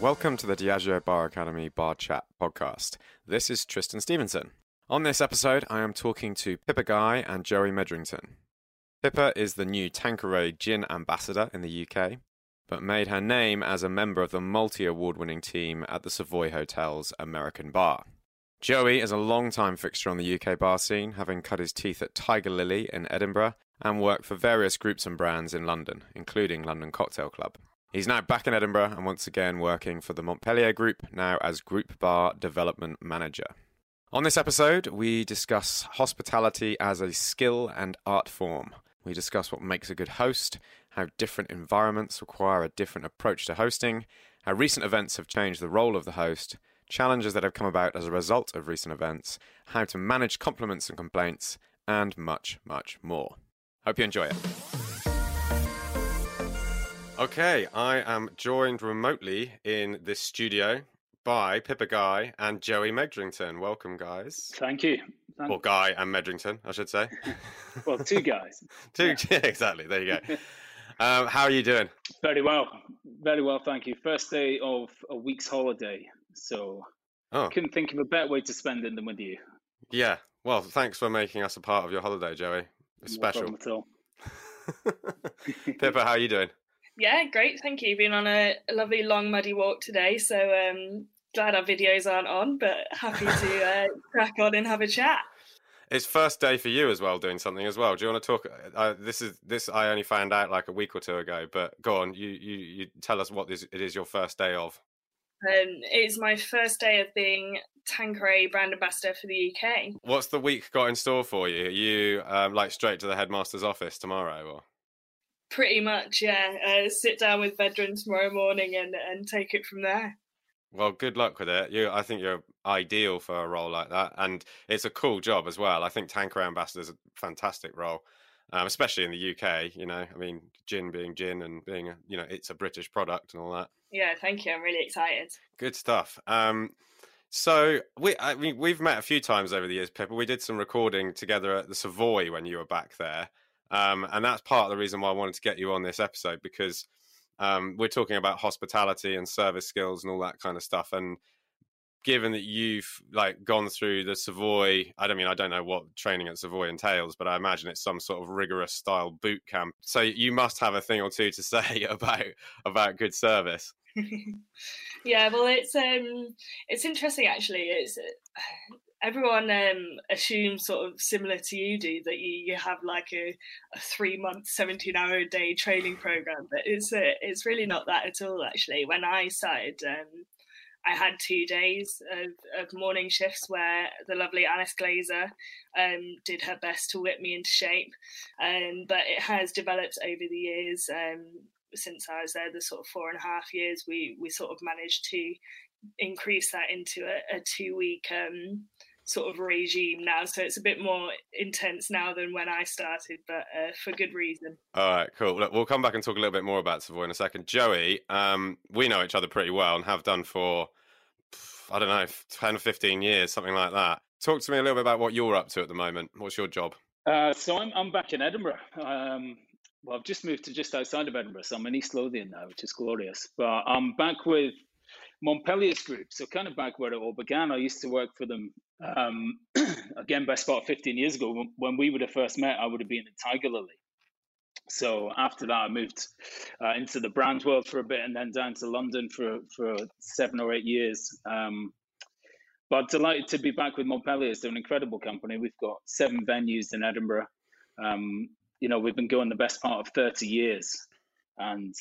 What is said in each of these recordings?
Welcome to the Diageo Bar Academy Bar Chat podcast. This is Tristan Stevenson. On this episode, I am talking to Pippa Guy and Joey Medrington. Pippa is the new Tanqueray Gin ambassador in the UK, but made her name as a member of the multi award winning team at the Savoy Hotel's American Bar. Joey is a long-time fixture on the UK bar scene, having cut his teeth at Tiger Lily in Edinburgh and worked for various groups and brands in London, including London Cocktail Club. He's now back in Edinburgh and once again working for the Montpellier Group, now as Group Bar Development Manager. On this episode, we discuss hospitality as a skill and art form. We discuss what makes a good host, how different environments require a different approach to hosting, how recent events have changed the role of the host, challenges that have come about as a result of recent events, how to manage compliments and complaints, and much, much more. Hope you enjoy it. Okay, I am joined remotely in this studio by Pippa Guy and Joey Medrington. Welcome, guys. Thank you. Thank or Guy and Medrington, I should say. well, two guys. two, yeah. exactly. There you go. Um, how are you doing? Very well. Very well, thank you. First day of a week's holiday. So oh. couldn't think of a better way to spend it than with you. Yeah. Well, thanks for making us a part of your holiday, Joey. It's no special. at all. Pippa, how are you doing? Yeah, great. Thank you. Been on a, lovely long muddy walk today, so um, glad our videos aren't on, but happy to uh, crack on and have a chat. It's first day for you as well, doing something as well. Do you want to talk? Uh, this is this I only found out like a week or two ago, but go on. You you, you tell us what this, it is your first day of. Um, it's my first day of being Tanqueray brand ambassador for the UK. What's the week got in store for you? Are you um, like straight to the headmaster's office tomorrow, or? Pretty much, yeah. Uh, sit down with veterans tomorrow morning and and take it from there. Well, good luck with it. You, I think you're ideal for a role like that, and it's a cool job as well. I think Tanqueray ambassador is a fantastic role, um, especially in the UK. You know, I mean, gin being gin and being, a, you know, it's a British product and all that. Yeah, thank you. I'm really excited. Good stuff. Um, so we, I mean, we've met a few times over the years, Pippa. We did some recording together at the Savoy when you were back there, um, and that's part of the reason why I wanted to get you on this episode because um, we're talking about hospitality and service skills and all that kind of stuff. And given that you've like gone through the Savoy, I don't mean I don't know what training at Savoy entails, but I imagine it's some sort of rigorous style boot camp. So you must have a thing or two to say about about good service. yeah, well, it's um, it's interesting actually. It's uh, everyone um, assumes sort of similar to you do that you, you have like a, a three month, seventeen hour a day training program, but it's uh, it's really not that at all. Actually, when I started. Um, I had two days of, of morning shifts where the lovely Alice Glazer um, did her best to whip me into shape. Um, but it has developed over the years. Um, since I was there, the sort of four and a half years, we we sort of managed to increase that into a, a two week um, sort of regime now. So it's a bit more intense now than when I started, but uh, for good reason. All right, cool. Look, we'll come back and talk a little bit more about Savoy in a second. Joey, um, we know each other pretty well and have done for, I don't know, 10 or 15 years, something like that. Talk to me a little bit about what you're up to at the moment. What's your job? Uh, so I'm, I'm back in Edinburgh. Um, well, I've just moved to just outside of Edinburgh, so I'm in East Lothian now, which is glorious. But I'm back with Montpellier's group, so kind of back where it all began. I used to work for them um, again, best part 15 years ago. When we would have first met, I would have been in Tiger Lily. So after that, I moved uh, into the brand world for a bit, and then down to London for for seven or eight years. Um, but delighted to be back with Montpellier. They're an incredible company. We've got seven venues in Edinburgh. Um, you know, we've been going the best part of 30 years, and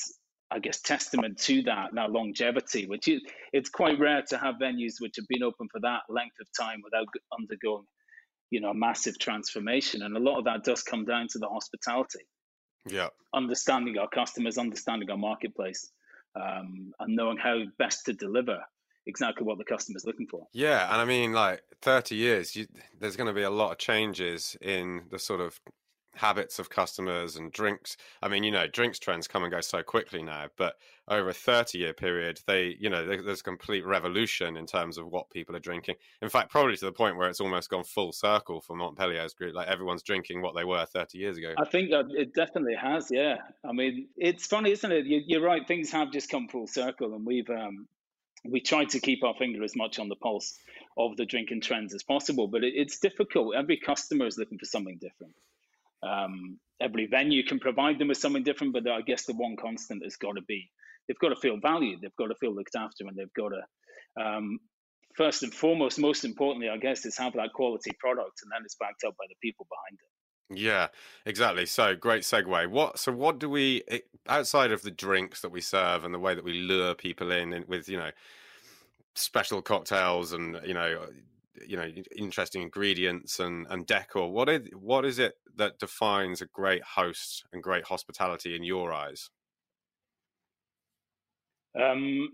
I guess, testament to that, that longevity, which is, it's quite rare to have venues which have been open for that length of time without undergoing, you know, a massive transformation. And a lot of that does come down to the hospitality. Yeah. Understanding our customers, understanding our marketplace, um, and knowing how best to deliver exactly what the customer's looking for. Yeah, and I mean, like thirty years, you, there's going to be a lot of changes in the sort of habits of customers and drinks. I mean, you know, drinks trends come and go so quickly now, but over a 30 year period, they, you know, there's a complete revolution in terms of what people are drinking. In fact, probably to the point where it's almost gone full circle for Montpellier's group. Like everyone's drinking what they were 30 years ago. I think it definitely has. Yeah. I mean, it's funny, isn't it? You're right. Things have just come full circle and we've, um, we try to keep our finger as much on the pulse of the drinking trends as possible, but it's difficult. Every customer is looking for something different. Um, every venue can provide them with something different, but I guess the one constant has got to be they've got to feel valued, they've got to feel looked after, and they've got to um, first and foremost, most importantly, I guess, is have that quality product, and then it's backed up by the people behind it. Yeah, exactly. So great segue. What so what do we outside of the drinks that we serve and the way that we lure people in, with you know special cocktails and you know you know interesting ingredients and and decor. What is what is it that defines a great host and great hospitality in your eyes? Um,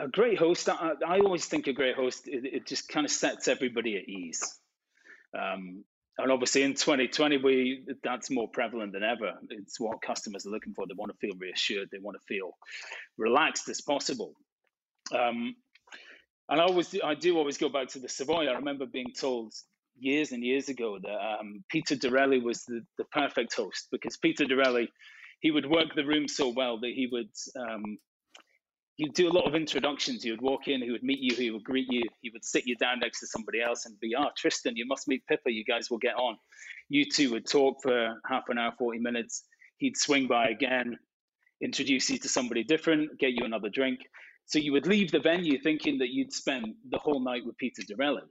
a great host. I, I, always think a great host. It, it just kind of sets everybody at ease. Um, and obviously in 2020 we that's more prevalent than ever it's what customers are looking for they want to feel reassured they want to feel relaxed as possible um, and I always I do always go back to the Savoy. I remember being told years and years ago that um, Peter Dorelli was the, the perfect host because Peter Dorelli he would work the room so well that he would um, he'd do a lot of introductions. He would walk in, he would meet you, he would greet you, he would sit you down next to somebody else and be, ah, oh, Tristan, you must meet Pippa. You guys will get on. You two would talk for half an hour, 40 minutes. He'd swing by again, introduce you to somebody different, get you another drink. So you would leave the venue thinking that you'd spend the whole night with Peter Dorelli.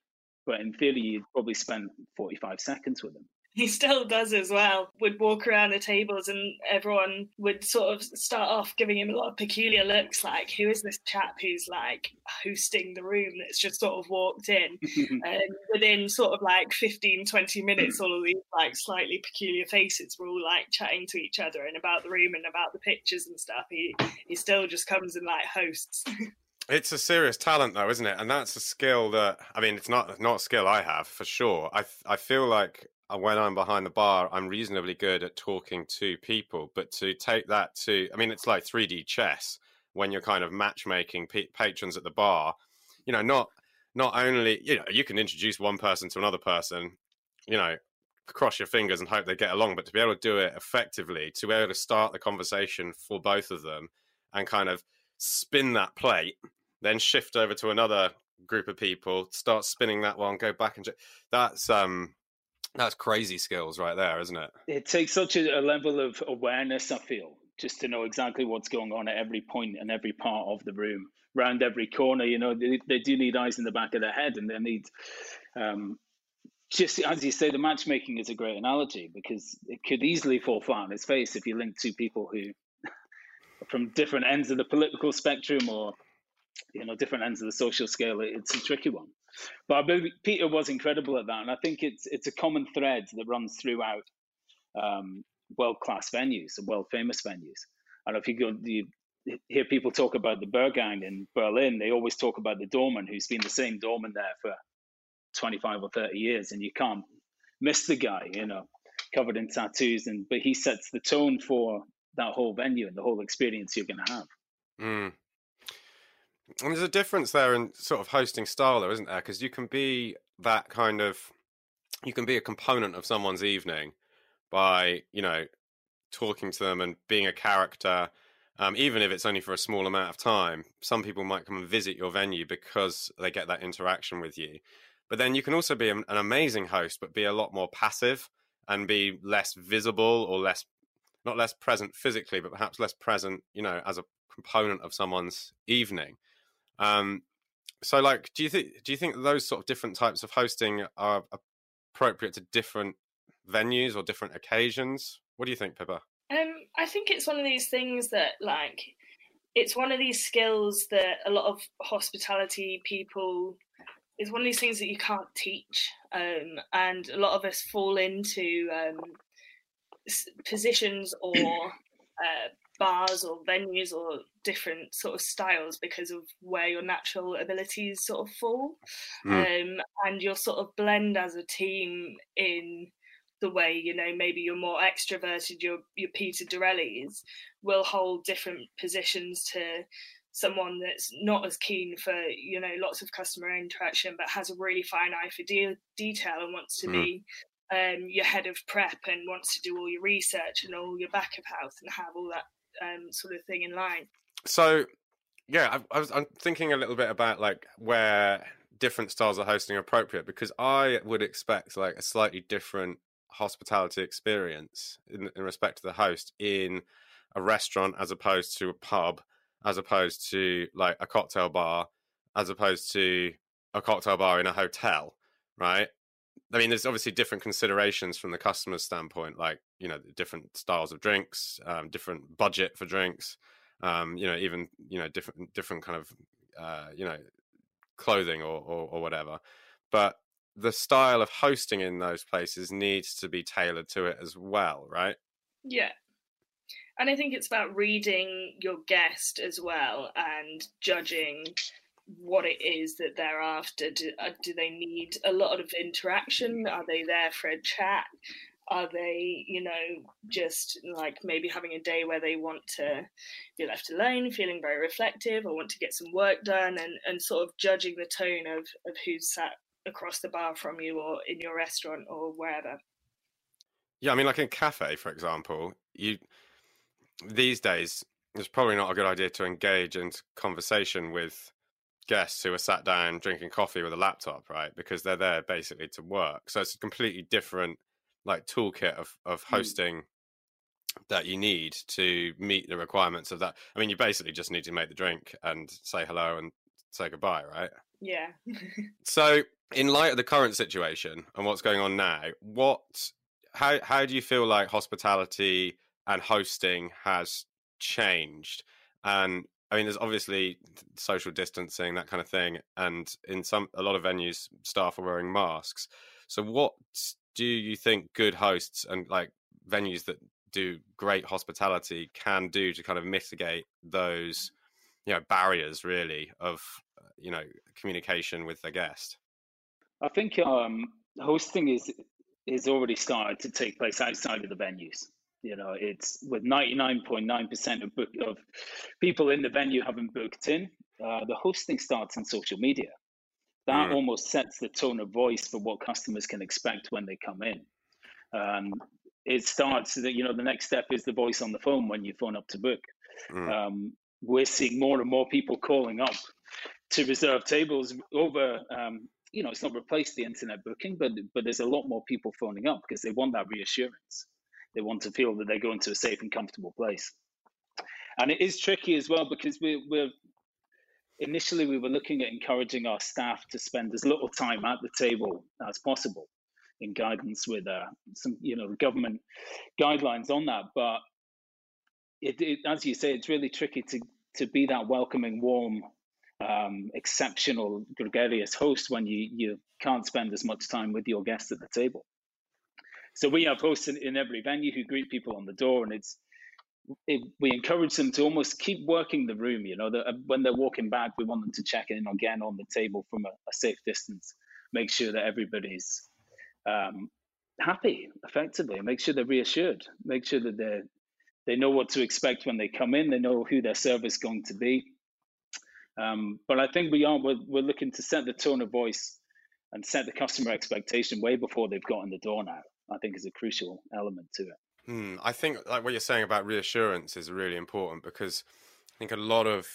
But in theory, you'd probably spend 45 seconds with him he still does as well would walk around the tables and everyone would sort of start off giving him a lot of peculiar looks like who is this chap who's like hosting the room that's just sort of walked in and within sort of like 15 20 minutes all of these like slightly peculiar faces were all like chatting to each other and about the room and about the pictures and stuff he he still just comes and like hosts It's a serious talent, though, isn't it? And that's a skill that I mean, it's not not a skill I have for sure. I I feel like when I'm behind the bar, I'm reasonably good at talking to people. But to take that to, I mean, it's like 3D chess when you're kind of matchmaking p- patrons at the bar. You know, not not only you know you can introduce one person to another person, you know, cross your fingers and hope they get along, but to be able to do it effectively, to be able to start the conversation for both of them and kind of spin that plate, then shift over to another group of people, start spinning that one, go back and that's um that's crazy skills right there, isn't it? It takes such a, a, level of awareness, I feel, just to know exactly what's going on at every point and every part of the room, round every corner. You know, they, they do need eyes in the back of their head and they need, um, just as you say, the matchmaking is a great analogy because it could easily fall flat on its face if you link two people who, from different ends of the political spectrum or you know different ends of the social scale it's a tricky one but Peter was incredible at that and I think it's it's a common thread that runs throughout um, world class venues and world famous venues and if you go you hear people talk about the Berghain in Berlin they always talk about the doorman who's been the same doorman there for 25 or 30 years and you can't miss the guy you know covered in tattoos and but he sets the tone for that whole venue and the whole experience you're going to have mm. And there's a difference there in sort of hosting style, though, isn't there? Because you can be that kind of, you can be a component of someone's evening by, you know, talking to them and being a character, um, even if it's only for a small amount of time. Some people might come and visit your venue because they get that interaction with you. But then you can also be an amazing host, but be a lot more passive and be less visible or less, not less present physically, but perhaps less present, you know, as a component of someone's evening. Um, so, like, do you think do you think those sort of different types of hosting are appropriate to different venues or different occasions? What do you think, Pippa? Um, I think it's one of these things that, like, it's one of these skills that a lot of hospitality people is one of these things that you can't teach, um, and a lot of us fall into um, positions or uh, bars or venues or different sort of styles because of where your natural abilities sort of fall mm. um, and you'll sort of blend as a team in the way you know maybe you're more extroverted your your peter dorellis will hold different positions to someone that's not as keen for you know lots of customer interaction but has a really fine eye for de- detail and wants to mm. be um, your head of prep and wants to do all your research and all your back of house and have all that um, sort of thing in line. So, yeah, I, I was. I'm thinking a little bit about like where different styles of hosting are appropriate because I would expect like a slightly different hospitality experience in, in respect to the host in a restaurant as opposed to a pub, as opposed to like a cocktail bar, as opposed to a cocktail bar in a hotel, right? I mean, there's obviously different considerations from the customer's standpoint, like you know, different styles of drinks, um, different budget for drinks, um, you know, even you know, different different kind of uh, you know, clothing or, or or whatever. But the style of hosting in those places needs to be tailored to it as well, right? Yeah. And I think it's about reading your guest as well and judging what it is that they're after. Do, uh, do they need a lot of interaction? Are they there for a chat? Are they, you know, just like maybe having a day where they want to be left alone, feeling very reflective, or want to get some work done, and, and sort of judging the tone of, of who's sat across the bar from you or in your restaurant or wherever. Yeah, I mean, like in a cafe, for example, you these days it's probably not a good idea to engage in conversation with guests who are sat down drinking coffee with a laptop, right? Because they're there basically to work. So it's a completely different like toolkit of of hmm. hosting mm. that you need to meet the requirements of that. I mean, you basically just need to make the drink and say hello and say goodbye, right? Yeah. so, in light of the current situation and what's going on now, what how how do you feel like hospitality and hosting has changed? And I mean, there's obviously social distancing, that kind of thing, and in some a lot of venues, staff are wearing masks. So, what do you think good hosts and like venues that do great hospitality can do to kind of mitigate those, you know, barriers really of uh, you know communication with the guest? I think um, hosting is is already started to take place outside of the venues. You know, it's with 99.9% of book of people in the venue having booked in. Uh, the hosting starts on social media. That mm. almost sets the tone of voice for what customers can expect when they come in. Um, it starts that you know the next step is the voice on the phone when you phone up to book. Mm. Um, we're seeing more and more people calling up to reserve tables over. Um, you know, it's not replaced the internet booking, but but there's a lot more people phoning up because they want that reassurance. They want to feel that they're going to a safe and comfortable place. And it is tricky as well because we're, we're initially we were looking at encouraging our staff to spend as little time at the table as possible in guidance with uh, some you know government guidelines on that but it, it, as you say it's really tricky to to be that welcoming warm um, exceptional gregarious host when you you can't spend as much time with your guests at the table so we have hosts in, in every venue who greet people on the door, and it's it, we encourage them to almost keep working the room. You know, that uh, when they're walking back, we want them to check in again on the table from a, a safe distance, make sure that everybody's um, happy, effectively, make sure they're reassured, make sure that they they know what to expect when they come in, they know who their service is going to be. Um, but I think we are we're, we're looking to set the tone of voice and set the customer expectation way before they've gotten the door now. I think is a crucial element to it. Hmm, I think like what you're saying about reassurance is really important because I think a lot of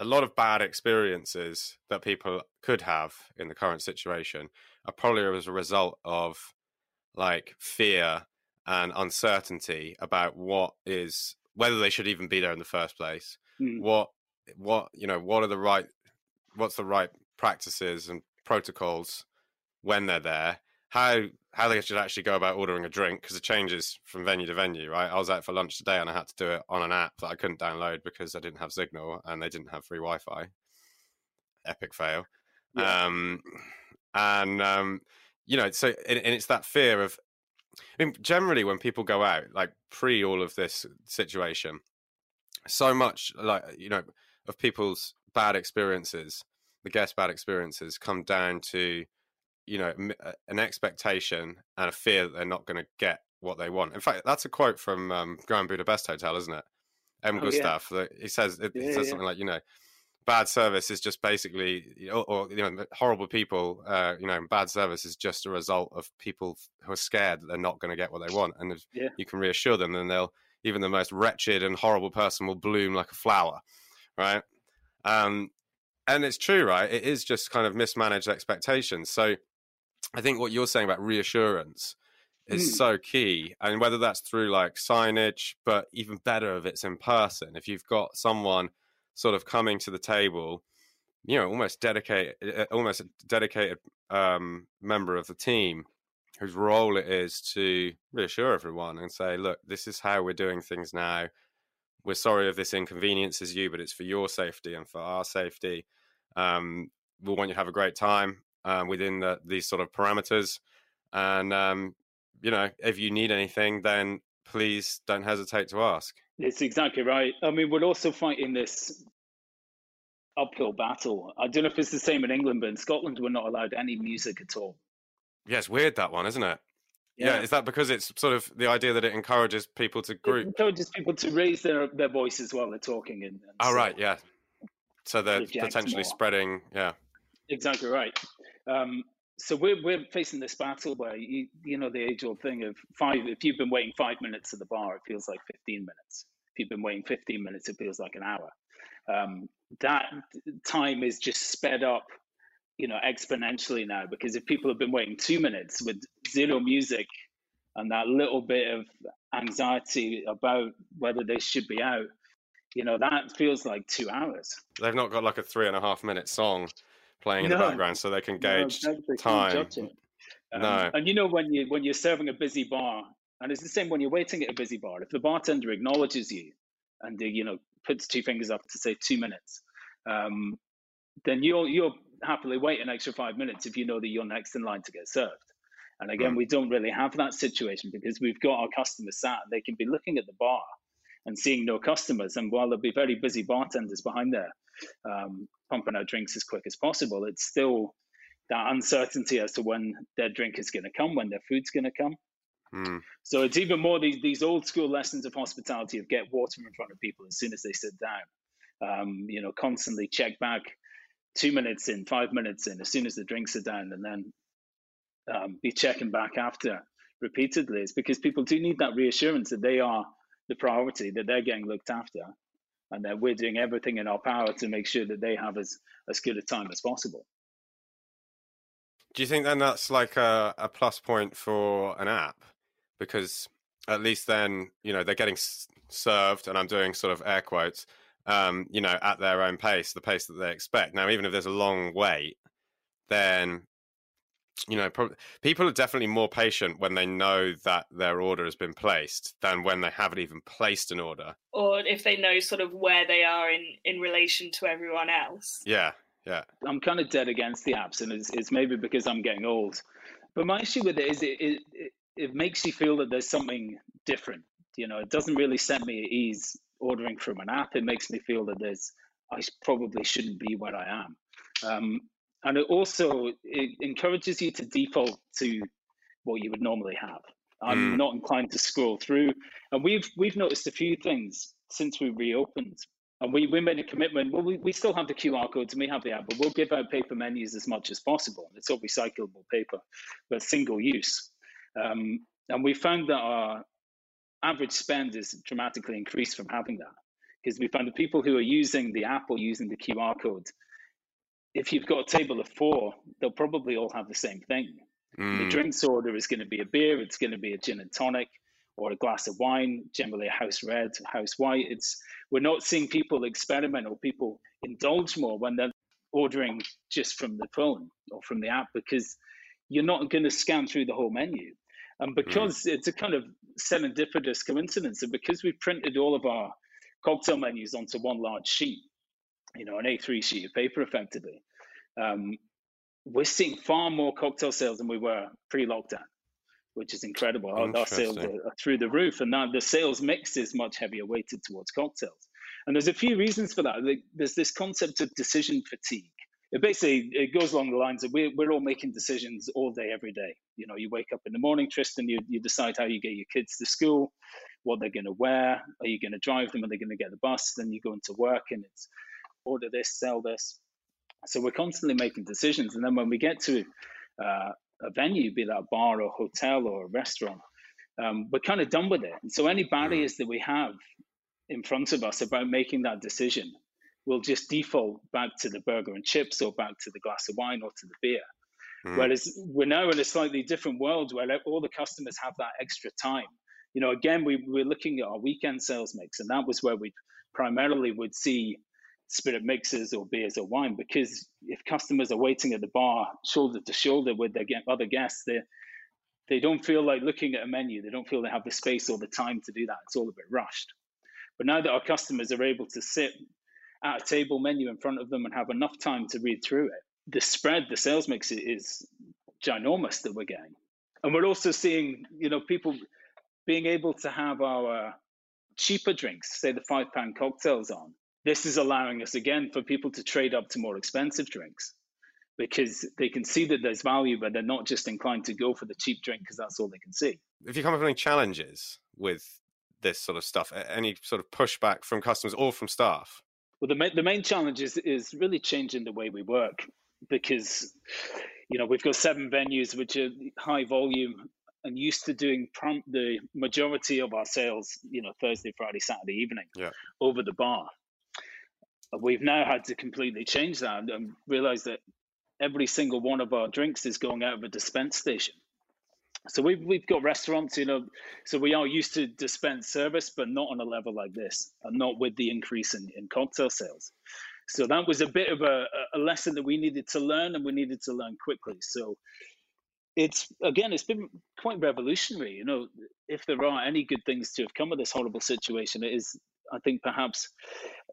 a lot of bad experiences that people could have in the current situation are probably as a result of like fear and uncertainty about what is whether they should even be there in the first place mm. what what you know what are the right what's the right practices and protocols when they're there how how they should actually go about ordering a drink because it changes from venue to venue, right? I was out for lunch today and I had to do it on an app that I couldn't download because I didn't have signal and they didn't have free Wi-Fi. Epic fail. Yeah. Um, and um, you know, so and, and it's that fear of. I mean, generally, when people go out, like pre all of this situation, so much like you know of people's bad experiences, the guest bad experiences, come down to you know uh, an expectation and a fear that they're not going to get what they want. In fact, that's a quote from um, Grand Budapest Hotel, isn't it? M. Oh, Gustave. Yeah. He says it, yeah, he says yeah, something like, you know, bad service is just basically, or, or you know, horrible people. Uh, you know, bad service is just a result of people who are scared that they're not going to get what they want, and if you can reassure them, then they'll even the most wretched and horrible person will bloom like a flower, right? Um, and it's true, right? It is just kind of mismanaged expectations. So I think what you're saying about reassurance is mm. so key. And whether that's through like signage, but even better if it's in person, if you've got someone sort of coming to the table, you know, almost dedicated, uh, almost a dedicated um, member of the team whose role it is to reassure everyone and say, look, this is how we're doing things now. We're sorry if this inconveniences you, but it's for your safety and for our safety. Um, we want you to have a great time uh, within the, these sort of parameters. And, um, you know, if you need anything, then please don't hesitate to ask. It's exactly right. I mean, we're also fighting this uphill battle. I don't know if it's the same in England, but in Scotland, we're not allowed any music at all. Yeah, it's weird that one, isn't it? Yeah. yeah. is that because it's sort of the idea that it encourages people to group? It encourages people to raise their, their voices while they're talking. And, and oh, so right, yeah. So they're potentially more. spreading, yeah. Exactly right. Um, so we're we're facing this battle where you you know the age old thing of five. If you've been waiting five minutes at the bar, it feels like fifteen minutes. If you've been waiting fifteen minutes, it feels like an hour. Um, that time is just sped up you know exponentially now because if people have been waiting two minutes with zero music and that little bit of anxiety about whether they should be out you know that feels like two hours they've not got like a three and a half minute song playing in no. the background so they can gauge no, time um, no. and you know when you when you're serving a busy bar and it's the same when you're waiting at a busy bar if the bartender acknowledges you and they, you know puts two fingers up to say two minutes um, then you're you're happily wait an extra five minutes if you know that you're next in line to get served. And again, we don't really have that situation because we've got our customers sat. They can be looking at the bar and seeing no customers. And while there'll be very busy bartenders behind there um, pumping out drinks as quick as possible, it's still that uncertainty as to when their drink is going to come, when their food's going to come. Mm. So it's even more these, these old school lessons of hospitality of get water in front of people as soon as they sit down. Um, you know, constantly check back two minutes in, five minutes in, as soon as the drinks are down, and then um, be checking back after repeatedly It's because people do need that reassurance that they are the priority, that they're getting looked after, and that we're doing everything in our power to make sure that they have as, as good a time as possible. Do you think then that's like a, a plus point for an app? Because at least then, you know, they're getting served, and I'm doing sort of air quotes, um, you know, at their own pace, the pace that they expect. Now, even if there's a long wait, then you know, pro- people are definitely more patient when they know that their order has been placed than when they haven't even placed an order, or if they know sort of where they are in in relation to everyone else. Yeah, yeah. I'm kind of dead against the apps, and it's, it's maybe because I'm getting old. But my issue with it is it, it, it makes you feel that there's something different. You know, it doesn't really set me at ease ordering from an app, it makes me feel that there's I probably shouldn't be where I am. Um, and it also it encourages you to default to what you would normally have. I'm mm. not inclined to scroll through, and we've we've noticed a few things since we reopened. And we, we made a commitment. Well, we, we still have the QR codes and we have the app, but we'll give out paper menus as much as possible. It's all recyclable paper, but single use. Um, and we found that our average spend is dramatically increased from having that because we found the people who are using the app or using the QR code, if you've got a table of four, they'll probably all have the same thing. Mm. The drinks order is going to be a beer, it's going to be a gin and tonic or a glass of wine, generally a house red, house white. It's we're not seeing people experiment or people indulge more when they're ordering just from the phone or from the app because you're not going to scan through the whole menu. And hmm. because mm. it's a kind of serendipitous coincidence, and because we printed all of our cocktail menus onto one large sheet, you know, an A3 sheet of paper effectively, um, we're seeing far more cocktail sales than we were pre lockdown, which is incredible. Our, our sales are, are, through the roof, and now the sales mix is much heavier weighted towards cocktails. And there's a few reasons for that. There's this concept of decision fatigue it basically it goes along the lines of we're, we're all making decisions all day every day you know you wake up in the morning tristan you, you decide how you get your kids to school what they're going to wear are you going to drive them are they going to get the bus then you go into work and it's order this sell this so we're constantly making decisions and then when we get to uh, a venue be that a bar or hotel or a restaurant um, we're kind of done with it. And so any barriers that we have in front of us about making that decision will just default back to the burger and chips or back to the glass of wine or to the beer. Mm. Whereas we're now in a slightly different world where all the customers have that extra time. You know, again, we, we're looking at our weekend sales mix, and that was where we primarily would see spirit mixes or beers or wine because if customers are waiting at the bar shoulder to shoulder with their other guests, they they don't feel like looking at a menu. They don't feel they have the space or the time to do that. It's all a bit rushed. But now that our customers are able to sit at a table menu in front of them and have enough time to read through it, the spread, the sales mix is ginormous that we're getting. And we're also seeing, you know, people being able to have our cheaper drinks, say the five pound cocktails on. This is allowing us again for people to trade up to more expensive drinks because they can see that there's value, but they're not just inclined to go for the cheap drink because that's all they can see. If you come up with any challenges with this sort of stuff, any sort of pushback from customers or from staff? Well, the main, the main challenge is, is really changing the way we work because you know we've got seven venues which are high volume and used to doing prom- the majority of our sales you know thursday friday saturday evening yeah. over the bar we've now had to completely change that and realize that every single one of our drinks is going out of a dispense station so we've, we've got restaurants you know so we are used to dispense service but not on a level like this and not with the increase in, in cocktail sales so that was a bit of a, a lesson that we needed to learn and we needed to learn quickly. So it's again, it's been quite revolutionary. You know, if there are any good things to have come of this horrible situation, it is, I think, perhaps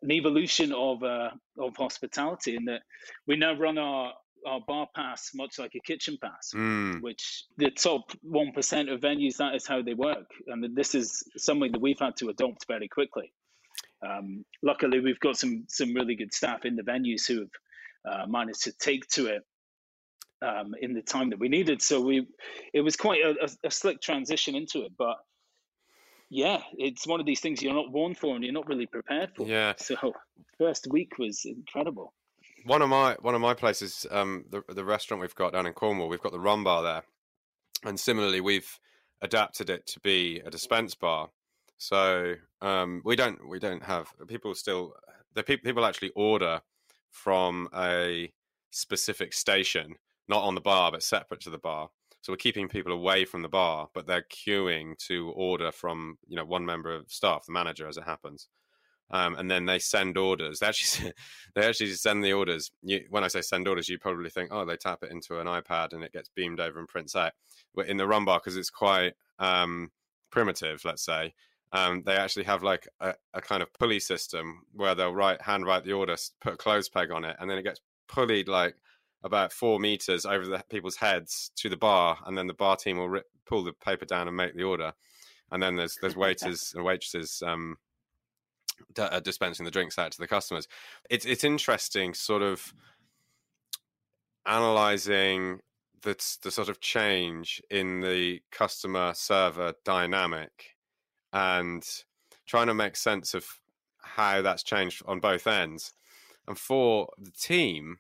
an evolution of uh, of hospitality, in that we now run our our bar pass much like a kitchen pass, mm. which the top one percent of venues that is how they work, and this is something that we've had to adopt very quickly. Um, luckily, we've got some some really good staff in the venues who have uh, managed to take to it um, in the time that we needed. So we, it was quite a, a, a, slick transition into it. But yeah, it's one of these things you're not born for and you're not really prepared for. Yeah. So first week was incredible. One of my one of my places, um, the the restaurant we've got down in Cornwall, we've got the rum bar there, and similarly we've adapted it to be a dispense bar. So um, we don't we don't have people still the people people actually order from a specific station, not on the bar but separate to the bar. So we're keeping people away from the bar, but they're queuing to order from you know one member of staff, the manager, as it happens. Um, and then they send orders. They actually they actually send the orders. You, when I say send orders, you probably think, oh, they tap it into an iPad and it gets beamed over and prints out. But in the rum bar, because it's quite um, primitive, let's say, um, they actually have like a, a, kind of pulley system where they'll write hand write the order, put a clothes peg on it, and then it gets pulleyed like about four meters over the people's heads to the bar, and then the bar team will rip, pull the paper down and make the order. And then there's there's waiters and waitresses um, d- uh, dispensing the drinks out to the customers. It's it's interesting, sort of analyzing the the sort of change in the customer server dynamic and trying to make sense of how that's changed on both ends. And for the team,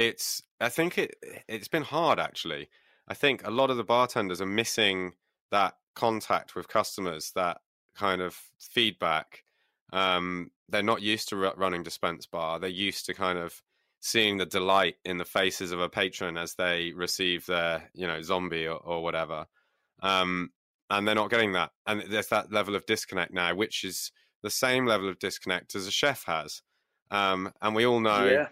it's I think it it's been hard actually. I think a lot of the bartenders are missing that contact with customers, that kind of feedback. Um, they're not used to running dispense bar. They're used to kind of seeing the delight in the faces of a patron as they receive their, you know, zombie or, or whatever. Um, and they're not getting that. And there's that level of disconnect now, which is the same level of disconnect as a chef has. Um, and we all know yeah.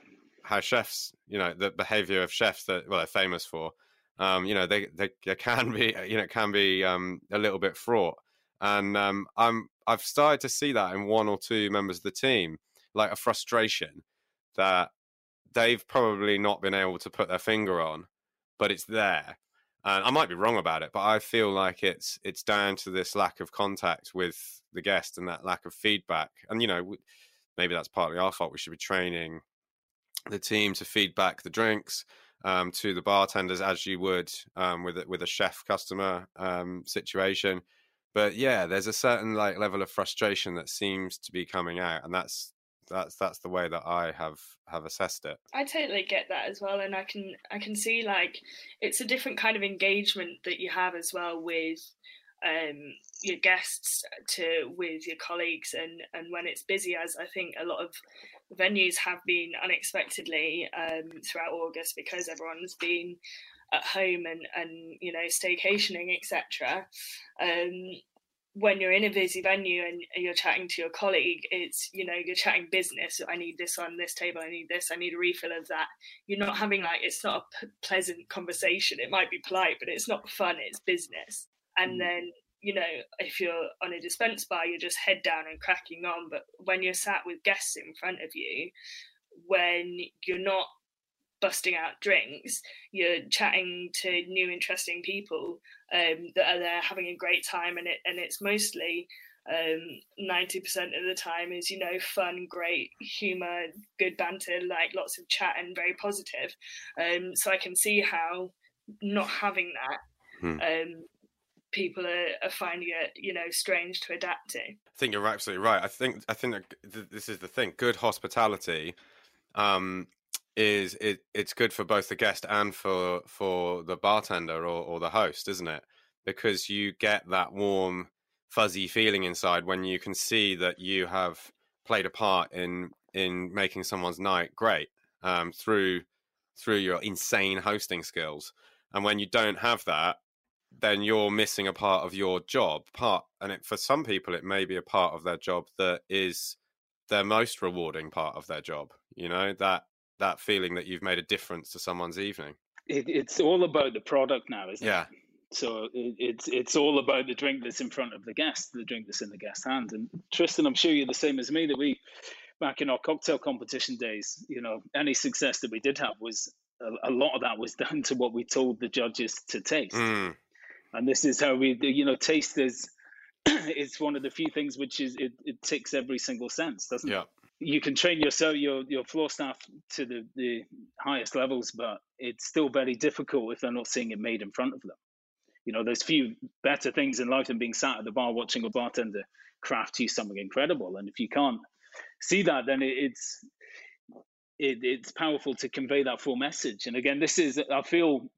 How chefs, you know, the behavior of chefs that well they're famous for. Um, you know, they, they, they can be, you know, can be um, a little bit fraught. And um, I'm I've started to see that in one or two members of the team, like a frustration that they've probably not been able to put their finger on, but it's there and I might be wrong about it, but I feel like it's it's down to this lack of contact with the guest and that lack of feedback. And you know, maybe that's partly our fault. We should be training the team to feedback the drinks um, to the bartenders as you would um, with with a chef customer um, situation. But yeah, there's a certain like level of frustration that seems to be coming out, and that's that's that's the way that I have have assessed it. I totally get that as well, and I can I can see like it's a different kind of engagement that you have as well with um, your guests to with your colleagues and and when it's busy as i think a lot of venues have been unexpectedly um, throughout august because everyone's been at home and and you know staycationing etc um, when you're in a busy venue and you're chatting to your colleague, it's you know you're chatting business. I need this on this table. I need this. I need a refill of that. You're not having like it's not a p- pleasant conversation. It might be polite, but it's not fun. It's business. And mm. then you know if you're on a dispense bar, you're just head down and cracking on. But when you're sat with guests in front of you, when you're not busting out drinks, you're chatting to new, interesting people um, that are there having a great time, and it and it's mostly um, ninety percent of the time is you know fun, great humor, good banter, like lots of chat and very positive. Um, so I can see how not having that. Hmm. People are, are, finding it, you know, strange to adapt to. I think you're absolutely right. I think I think that this is the thing. Good hospitality um, is it it's good for both the guest and for for the bartender or, or the host, isn't it? Because you get that warm, fuzzy feeling inside when you can see that you have played a part in in making someone's night great um, through through your insane hosting skills. And when you don't have that, then you're missing a part of your job. Part and it, for some people, it may be a part of their job that is their most rewarding part of their job. You know that that feeling that you've made a difference to someone's evening. It, it's all about the product now, isn't yeah. it? So it, it's it's all about the drink that's in front of the guest, the drink that's in the guest's hand. And Tristan, I'm sure you're the same as me that we back in our cocktail competition days, you know, any success that we did have was a, a lot of that was down to what we told the judges to taste. Mm. And this is how we, you know, taste is it's one of the few things which is it, it ticks every single sense, doesn't yeah. it? you can train yourself your your floor staff to the, the highest levels, but it's still very difficult if they're not seeing it made in front of them. You know, there's few better things in life than being sat at the bar watching a bartender craft you something incredible. And if you can't see that, then it, it's it, it's powerful to convey that full message. And again, this is I feel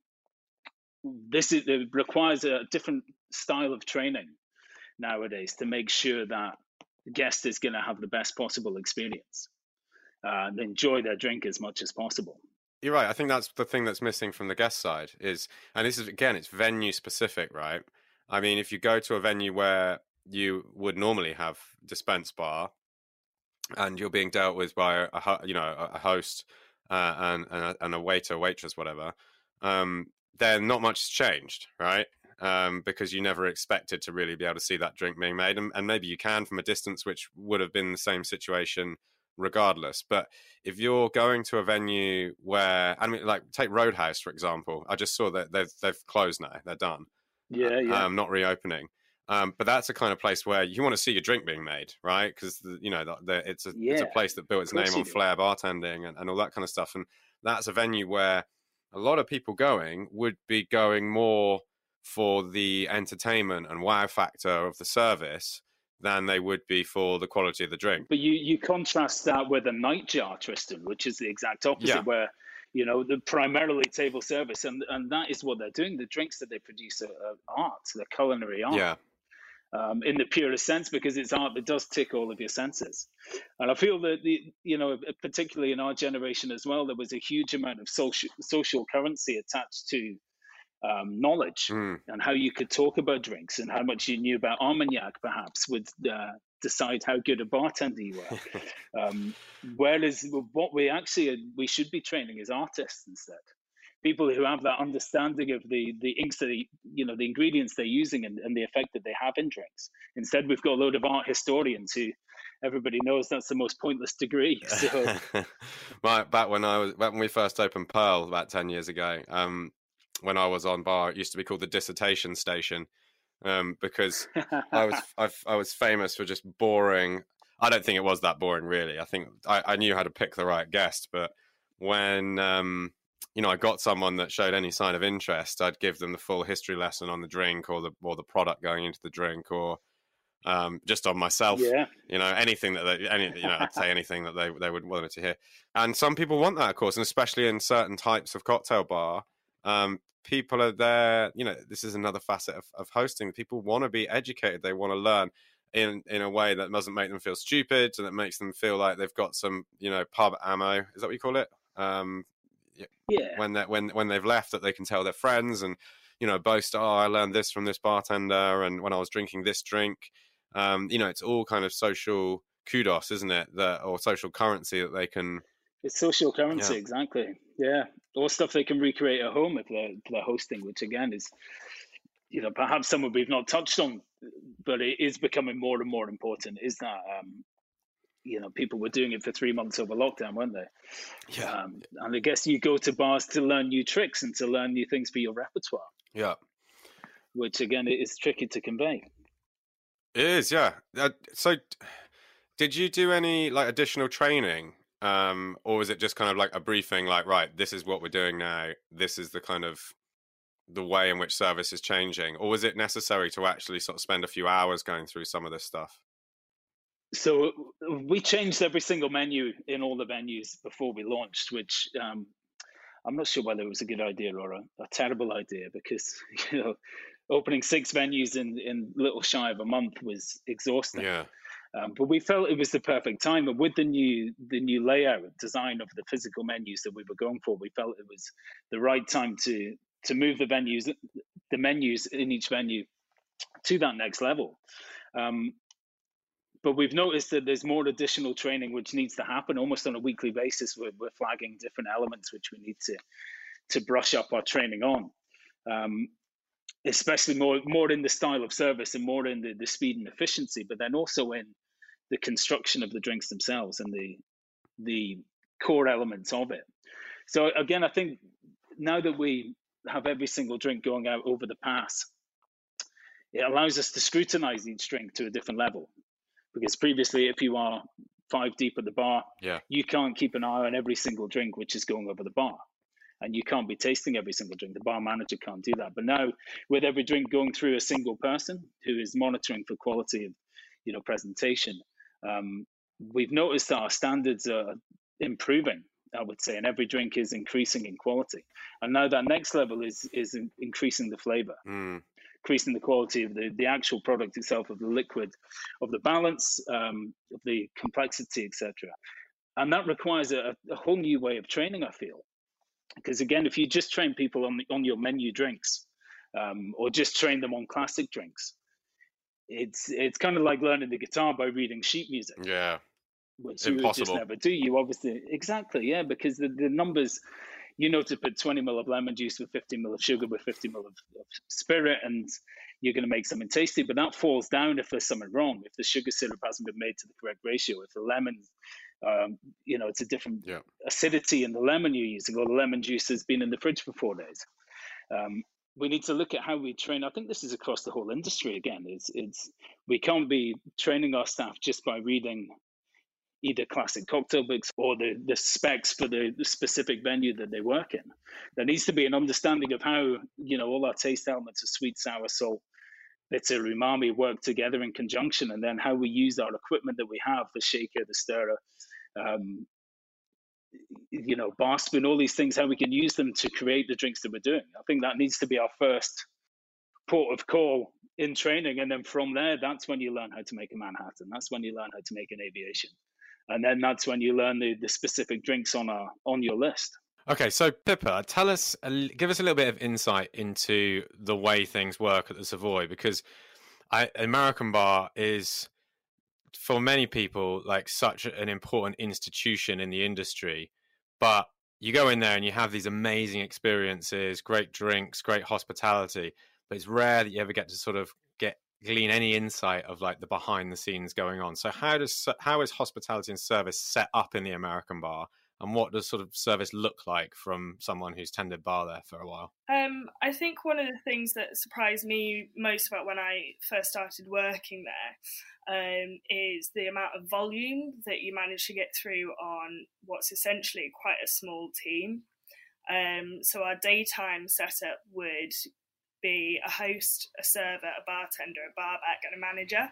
this is it requires a different style of training nowadays to make sure that the guest is going to have the best possible experience uh, and enjoy their drink as much as possible. You're right. I think that's the thing that's missing from the guest side is, and this is again, it's venue specific, right? I mean, if you go to a venue where you would normally have dispense bar, and you're being dealt with by a you know a host uh, and and a, and a waiter, waitress, whatever, um, then not much has changed, right? um, because you never expected to really be able to see that drink being made. And, and maybe you can from a distance, which would have been the same situation regardless. But if you're going to a venue where, I mean, like take Roadhouse for example, I just saw that they've they've closed now; they're done. Yeah, yeah. Um, not reopening. Um, but that's a kind of place where you want to see your drink being made, right? Because you know the, the, it's a yeah, it's a place that built its name on flair bartending and, and all that kind of stuff. And that's a venue where a lot of people going would be going more for the entertainment and wow factor of the service than they would be for the quality of the drink. But you you contrast that with a nightjar, Tristan, which is the exact opposite, yeah. where you know the primarily table service, and and that is what they're doing. The drinks that they produce are, are art, they're culinary art. Yeah. Um, in the purest sense, because it's art that does tick all of your senses, and I feel that the you know particularly in our generation as well, there was a huge amount of social social currency attached to um, knowledge mm. and how you could talk about drinks and how much you knew about Armagnac, perhaps, would uh, decide how good a bartender you were. um, whereas what we actually we should be training is artists instead. People who have that understanding of the the inks that you know the ingredients they're using and, and the effect that they have in drinks. Instead, we've got a load of art historians who everybody knows that's the most pointless degree. So, right back when I was back when we first opened Pearl about ten years ago, um, when I was on bar. It used to be called the dissertation station um, because I was I, I, was famous for just boring. I don't think it was that boring, really. I think I, I knew how to pick the right guest, but when um, you know I got someone that showed any sign of interest, I'd give them the full history lesson on the drink or the or the product going into the drink or um, just on myself. Yeah. You know, anything that they, any, you know, I'd say anything that they they would want to hear. And some people want that, of course, and especially in certain types of cocktail bar, um, people are there. You know, this is another facet of, of hosting. People want to be educated. They want to learn in in a way that doesn't make them feel stupid and that makes them feel like they've got some, you know, pub ammo. Is that what you call it? Um, yeah. When they when when they've left, that they can tell their friends and you know boast. Oh, I learned this from this bartender, and when I was drinking this drink. Um, you know, it's all kind of social kudos, isn't it? That or social currency that they can. It's social currency, yeah. exactly. Yeah, or stuff they can recreate at home if they're, if they're hosting, which again is, you know, perhaps someone we've not touched on, but it is becoming more and more important. Is that um, you know, people were doing it for three months over lockdown, weren't they? Yeah. Um, and I guess you go to bars to learn new tricks and to learn new things for your repertoire. Yeah. Which again, it is tricky to convey. It is, yeah. Uh, so, did you do any like additional training, um, or was it just kind of like a briefing, like, right, this is what we're doing now. This is the kind of the way in which service is changing, or was it necessary to actually sort of spend a few hours going through some of this stuff? So we changed every single menu in all the venues before we launched, which um, I'm not sure whether it was a good idea or a, a terrible idea because you know opening six venues in in little shy of a month was exhausting. Yeah. Um, but we felt it was the perfect time, and with the new the new layout design of the physical menus that we were going for, we felt it was the right time to to move the venues, the menus in each venue, to that next level. Um, but we've noticed that there's more additional training which needs to happen almost on a weekly basis. We're, we're flagging different elements which we need to to brush up our training on. Um, especially more more in the style of service and more in the, the speed and efficiency, but then also in the construction of the drinks themselves and the the core elements of it. So again, I think now that we have every single drink going out over the pass, it allows us to scrutinize each drink to a different level. Because previously, if you are five deep at the bar, yeah. you can't keep an eye on every single drink which is going over the bar and you can't be tasting every single drink. The bar manager can't do that. But now, with every drink going through a single person who is monitoring for quality of, you know, presentation, um, we've noticed that our standards are improving. I would say, and every drink is increasing in quality. And now that next level is is increasing the flavor, mm. Increasing the quality of the the actual product itself, of the liquid, of the balance, um, of the complexity, etc. And that requires a, a whole new way of training. I feel because again, if you just train people on on your menu drinks, um, or just train them on classic drinks, it's it's kind of like learning the guitar by reading sheet music. Yeah, which Impossible. you would just never do. You obviously exactly yeah, because the, the numbers. You know to put 20 ml of lemon juice with 50 ml of sugar with 50 ml of, of spirit, and you're going to make something tasty. But that falls down if there's something wrong. If the sugar syrup hasn't been made to the correct ratio, if the lemon um, you know, it's a different yeah. acidity in the lemon you're using, or the lemon juice has been in the fridge for four days. Um, we need to look at how we train. I think this is across the whole industry. Again, it's it's we can't be training our staff just by reading either classic cocktail books or the, the specs for the, specific venue that they work in. There needs to be an understanding of how you know all our taste elements of sweet, sour, salt, bitter, umami work together in conjunction, and then how we use our equipment that we have, the shaker, the stirrer, um, you know, bar spoon, all these things, how we can use them to create the drinks that we're doing. I think that needs to be our first port of call in training. And then from there, that's when you learn how to make a Manhattan. That's when you learn how to make an aviation. And then that's when you learn the, the specific drinks on our on your list. Okay, so Pippa, tell us, give us a little bit of insight into the way things work at the Savoy because I, American Bar is for many people like such an important institution in the industry but you go in there and you have these amazing experiences great drinks great hospitality but it's rare that you ever get to sort of glean any insight of like the behind the scenes going on so how does how is hospitality and service set up in the american bar and what does sort of service look like from someone who's tended bar there for a while? Um, I think one of the things that surprised me most about when I first started working there um, is the amount of volume that you manage to get through on what's essentially quite a small team. Um, so our daytime setup would be a host, a server, a bartender, a barback, and a manager.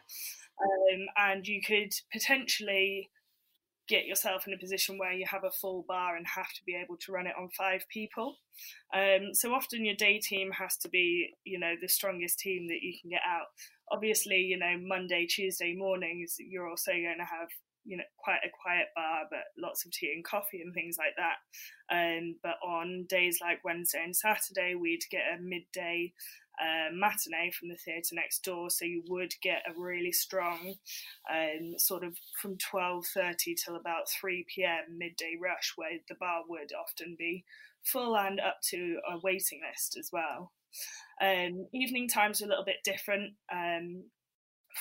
Um, and you could potentially get yourself in a position where you have a full bar and have to be able to run it on five people. Um, so often your day team has to be, you know, the strongest team that you can get out. Obviously, you know, Monday, Tuesday mornings, you're also going to have, you know, quite a quiet bar, but lots of tea and coffee and things like that. Um, but on days like Wednesday and Saturday, we'd get a midday uh, matinee from the theatre next door, so you would get a really strong um, sort of from 12.30 till about 3 p.m. midday rush where the bar would often be full and up to a waiting list as well. Um, evening times are a little bit different. Um,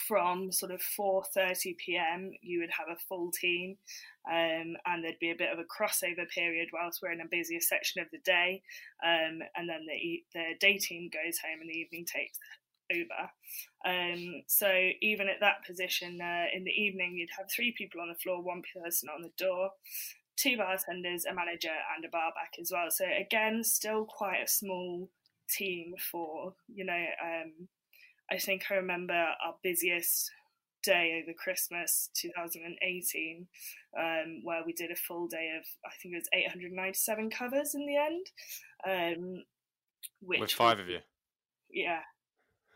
from sort of 4:30 p.m. you would have a full team, um, and there'd be a bit of a crossover period whilst we're in a busier section of the day, um, and then the the day team goes home and the evening takes over. Um, so even at that position uh, in the evening, you'd have three people on the floor, one person on the door, two bartenders, a manager, and a barback as well. So again, still quite a small team for you know um, I think I remember our busiest day over Christmas 2018, um, where we did a full day of, I think it was 897 covers in the end. Um, which With five was, of you? Yeah.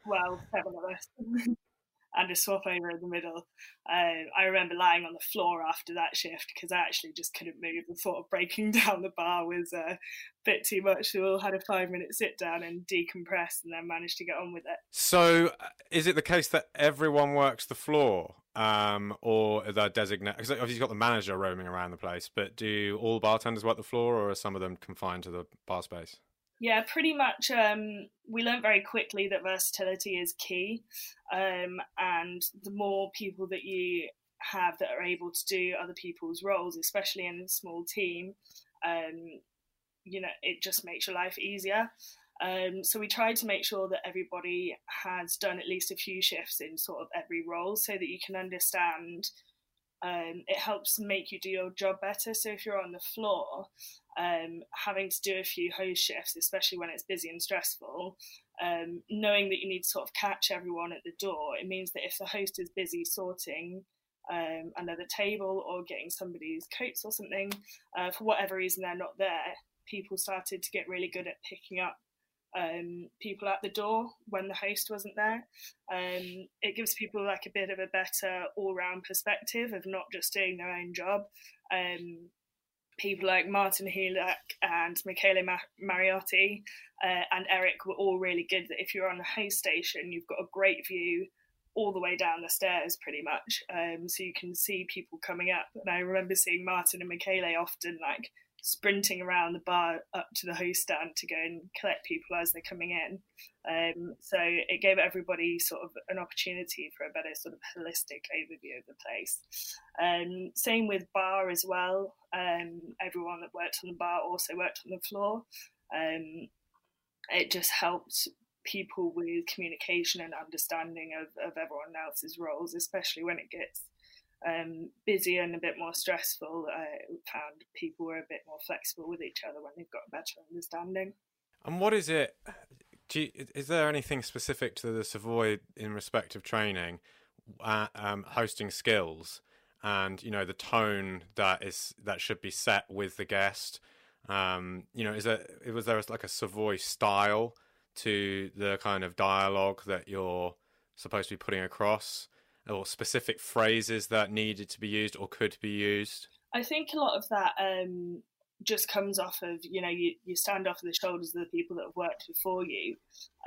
Well, seven of us. and a swap over in the middle. Uh, I remember lying on the floor after that shift because I actually just couldn't move. The thought of breaking down the bar was a bit too much. We all had a five minute sit down and decompress and then managed to get on with it. So uh, is it the case that everyone works the floor? Um, or are they designated? Because obviously you've got the manager roaming around the place, but do all bartenders work the floor or are some of them confined to the bar space? Yeah, pretty much. Um, we learned very quickly that versatility is key, um, and the more people that you have that are able to do other people's roles, especially in a small team, um, you know, it just makes your life easier. Um, so we tried to make sure that everybody has done at least a few shifts in sort of every role, so that you can understand. Um, it helps make you do your job better. So if you're on the floor, um, having to do a few host shifts, especially when it's busy and stressful, um, knowing that you need to sort of catch everyone at the door, it means that if the host is busy sorting um, another table or getting somebody's coats or something, uh, for whatever reason they're not there, people started to get really good at picking up um, people at the door when the host wasn't there. Um, it gives people like a bit of a better all round perspective of not just doing their own job. Um, people like Martin Hudák and Michele Mariotti uh, and Eric were all really good. That if you're on the host station, you've got a great view all the way down the stairs, pretty much, um, so you can see people coming up. And I remember seeing Martin and Michele often like sprinting around the bar up to the host stand to go and collect people as they're coming in. Um, so it gave everybody sort of an opportunity for a better sort of holistic overview of the place. Um, same with bar as well. Um, everyone that worked on the bar also worked on the floor. Um, it just helped people with communication and understanding of, of everyone else's roles, especially when it gets um, busier and a bit more stressful, I found people were a bit more flexible with each other when they've got a better understanding. And what is it? You, is there anything specific to the Savoy in respect of training, uh, um, hosting skills, and you know the tone that is that should be set with the guest? Um, you know, is there was there like a Savoy style to the kind of dialogue that you're supposed to be putting across? Or specific phrases that needed to be used or could be used? I think a lot of that um, just comes off of you know you, you stand off of the shoulders of the people that have worked before you,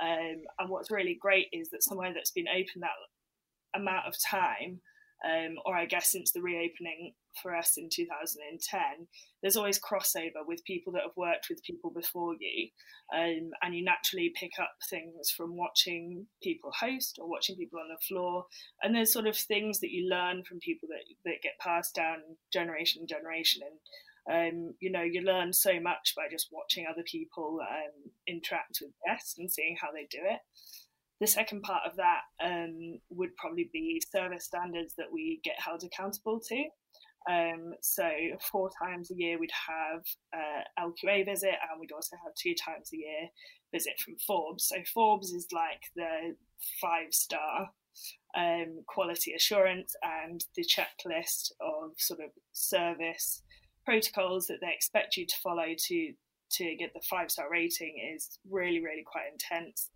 um, and what's really great is that somewhere that's been open that amount of time um, or I guess since the reopening for us in 2010, there's always crossover with people that have worked with people before you, um, and you naturally pick up things from watching people host or watching people on the floor, and there's sort of things that you learn from people that that get passed down generation to generation, and um, you know you learn so much by just watching other people um, interact with guests and seeing how they do it the second part of that um, would probably be service standards that we get held accountable to. Um, so four times a year we'd have a LQA visit, and we'd also have two times a year visit from Forbes. So Forbes is like the five star um, quality assurance and the checklist of of sort of service protocols that they expect you to follow to to get the five star rating is really really quite intense.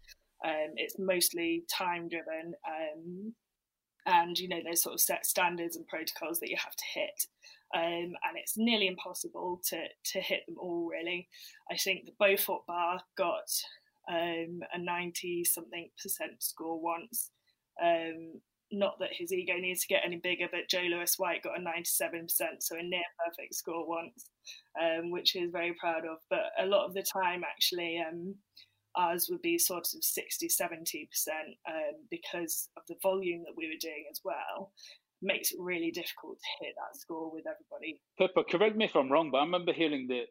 Um, it's mostly time driven, um, and you know there's sort of set standards and protocols that you have to hit. Um, and it's nearly impossible to to hit them all. Really, I think the Beaufort bar got um, a ninety something percent score once. Um, not that his ego needs to get any bigger, but Joe Lewis White got a 97%, so a near perfect score once, um, which he's very proud of. But a lot of the time, actually, ours would be sort of 60, 70% um, because of the volume that we were doing as well. Makes it really difficult to hit that score with everybody. Pippa, correct me if I'm wrong, but I remember hearing that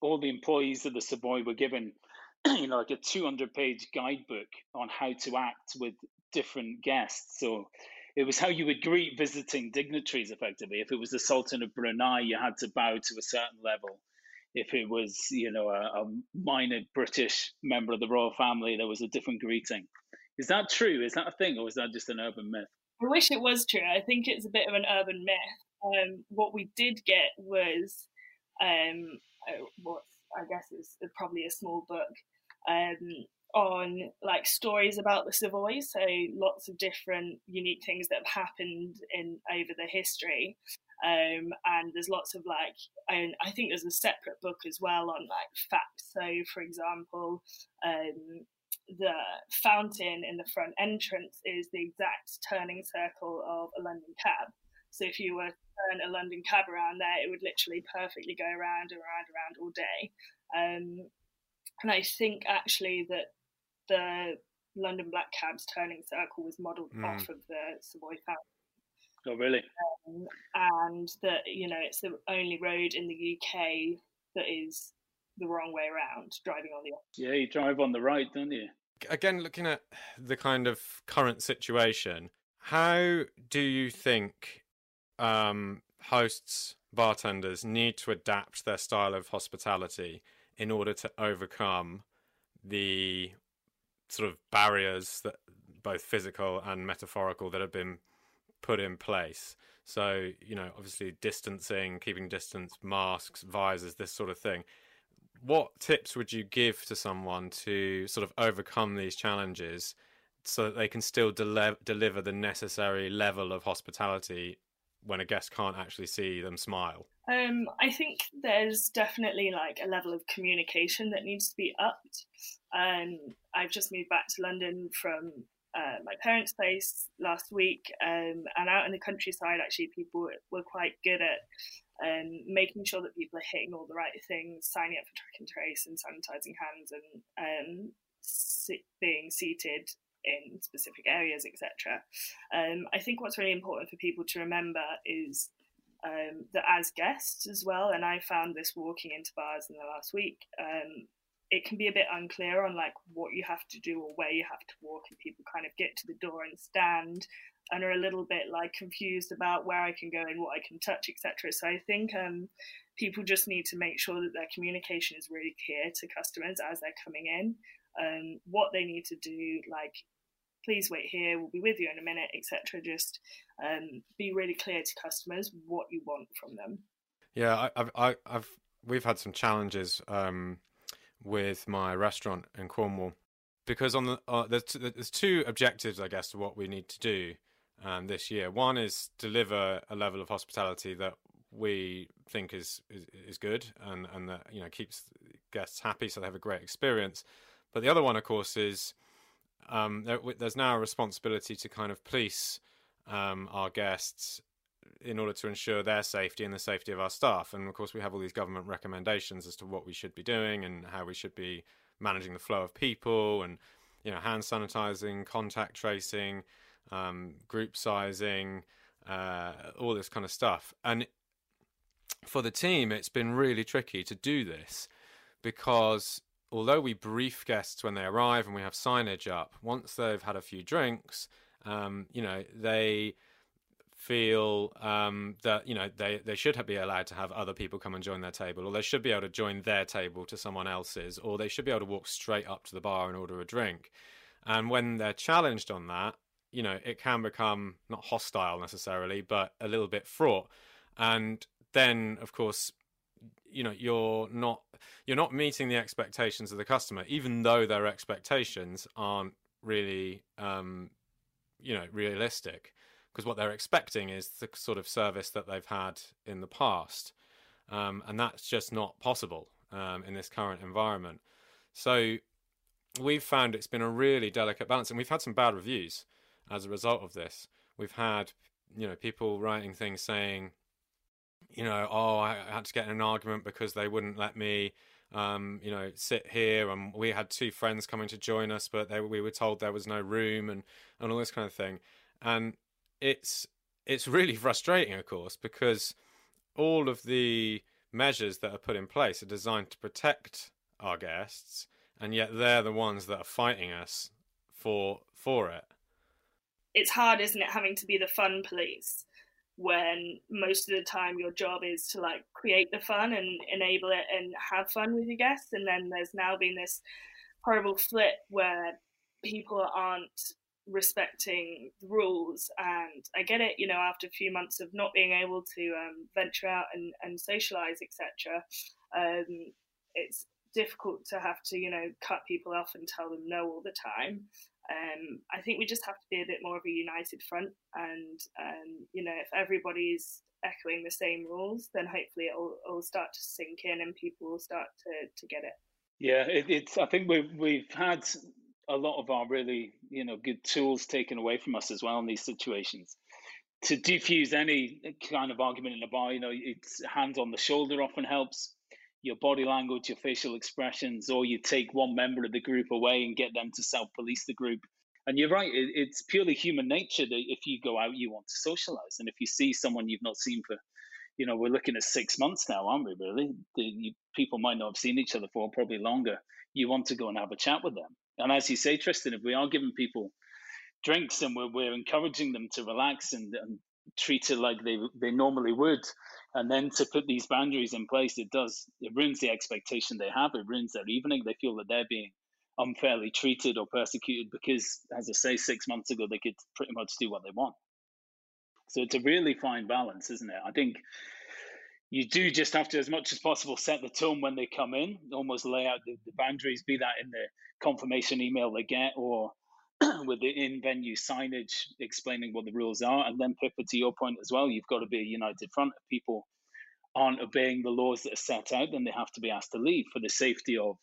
all the employees of the Savoy were given you know, like a 200 page guidebook on how to act with different guests. So it was how you would greet visiting dignitaries effectively. If it was the Sultan of Brunei, you had to bow to a certain level. If it was, you know, a, a minor British member of the royal family, there was a different greeting. Is that true? Is that a thing, or is that just an urban myth? I wish it was true. I think it's a bit of an urban myth. Um, what we did get was um, uh, what I guess is probably a small book um, on like stories about the Savoy, so lots of different unique things that have happened in over the history. Um, and there's lots of like, and I think there's a separate book as well on like facts. So, for example, um, the fountain in the front entrance is the exact turning circle of a London cab. So, if you were to turn a London cab around there, it would literally perfectly go around, and around, around all day. Um, and I think actually that the London Black Cab's turning circle was modelled mm. off of the Savoy Fountain. Oh, really? Um, and that you know it's the only road in the UK that is the wrong way around, driving on the opposite. Yeah, you drive on the right, don't you? Again, looking at the kind of current situation, how do you think um, hosts, bartenders need to adapt their style of hospitality in order to overcome the sort of barriers that both physical and metaphorical that have been put in place. So, you know, obviously distancing, keeping distance, masks, visors, this sort of thing. What tips would you give to someone to sort of overcome these challenges so that they can still dele- deliver the necessary level of hospitality when a guest can't actually see them smile? Um, I think there's definitely like a level of communication that needs to be upped. Um, I've just moved back to London from uh, my parents' place last week, um, and out in the countryside, actually, people were quite good at um, making sure that people are hitting all the right things, signing up for track and trace, and sanitizing hands, and um, being seated in specific areas, etc. Um, I think what's really important for people to remember is um, that as guests as well, and I found this walking into bars in the last week, um, it can be a bit unclear on like what you have to do or where you have to walk, and people kind of get to the door and stand and are a little bit like confused about where I can go and what I can touch, etc. So I think um, people just need to make sure that their communication is really clear to customers as they're coming in, um, what they need to do, like please wait here, we'll be with you in a minute, etc. Just um, be really clear to customers what you want from them. Yeah, I, have I've we've had some challenges um, with my restaurant in Cornwall because on the uh, there's t- there's two objectives, I guess, to what we need to do um, this year. One is deliver a level of hospitality that we think is, is is good and and that you know keeps guests happy so they have a great experience. But the other one, of course, is um, there, there's now a responsibility to kind of police um, our guests in order to ensure their safety and the safety of our staff. And of course, we have all these government recommendations as to what we should be doing and how we should be managing the flow of people and you know hand sanitizing, contact tracing, um, group sizing, uh, all this kind of stuff. And for the team, it's been really tricky to do this because although we brief guests when they arrive and we have signage up, once they've had a few drinks, um, you know, they feel um, that you know they, they should be allowed to have other people come and join their table, or they should be able to join their table to someone else's, or they should be able to walk straight up to the bar and order a drink. And when they're challenged on that, you know, it can become not hostile necessarily, but a little bit fraught. and then of course you know you're not you're not meeting the expectations of the customer even though their expectations aren't really um, you know realistic because what they're expecting is the sort of service that they've had in the past um, and that's just not possible um, in this current environment so we've found it's been a really delicate balance and we've had some bad reviews as a result of this we've had you know people writing things saying you know, oh, I had to get in an argument because they wouldn't let me, um, you know, sit here. And we had two friends coming to join us, but they, we were told there was no room and, and all this kind of thing. And it's it's really frustrating, of course, because all of the measures that are put in place are designed to protect our guests, and yet they're the ones that are fighting us for for it. It's hard, isn't it, having to be the fun police? when most of the time your job is to like create the fun and enable it and have fun with your guests and then there's now been this horrible flip where people aren't respecting the rules and i get it you know after a few months of not being able to um, venture out and, and socialize etc um, it's difficult to have to you know cut people off and tell them no all the time um, I think we just have to be a bit more of a united front, and um, you know, if everybody's echoing the same rules, then hopefully it'll, it'll start to sink in, and people will start to, to get it. Yeah, it, it's. I think we've we've had a lot of our really you know good tools taken away from us as well in these situations. To defuse any kind of argument in a bar, you know, it's hands on the shoulder often helps your body language, your facial expressions, or you take one member of the group away and get them to self police the group. And you're right, it, it's purely human nature that if you go out, you want to socialize. And if you see someone you've not seen for, you know, we're looking at six months now, aren't we, really? The, you, people might not have seen each other for probably longer. You want to go and have a chat with them. And as you say, Tristan, if we are giving people drinks and we're, we're encouraging them to relax and, and treat it like they, they normally would, and then to put these boundaries in place, it does it ruins the expectation they have. It ruins their evening. They feel that they're being unfairly treated or persecuted because, as I say, six months ago they could pretty much do what they want. So it's a really fine balance, isn't it? I think you do just have to, as much as possible, set the tone when they come in, almost lay out the, the boundaries, be that in the confirmation email they get or with the in venue signage explaining what the rules are. And then, Pippa, to your point as well, you've got to be a united front. If people aren't obeying the laws that are set out, then they have to be asked to leave for the safety of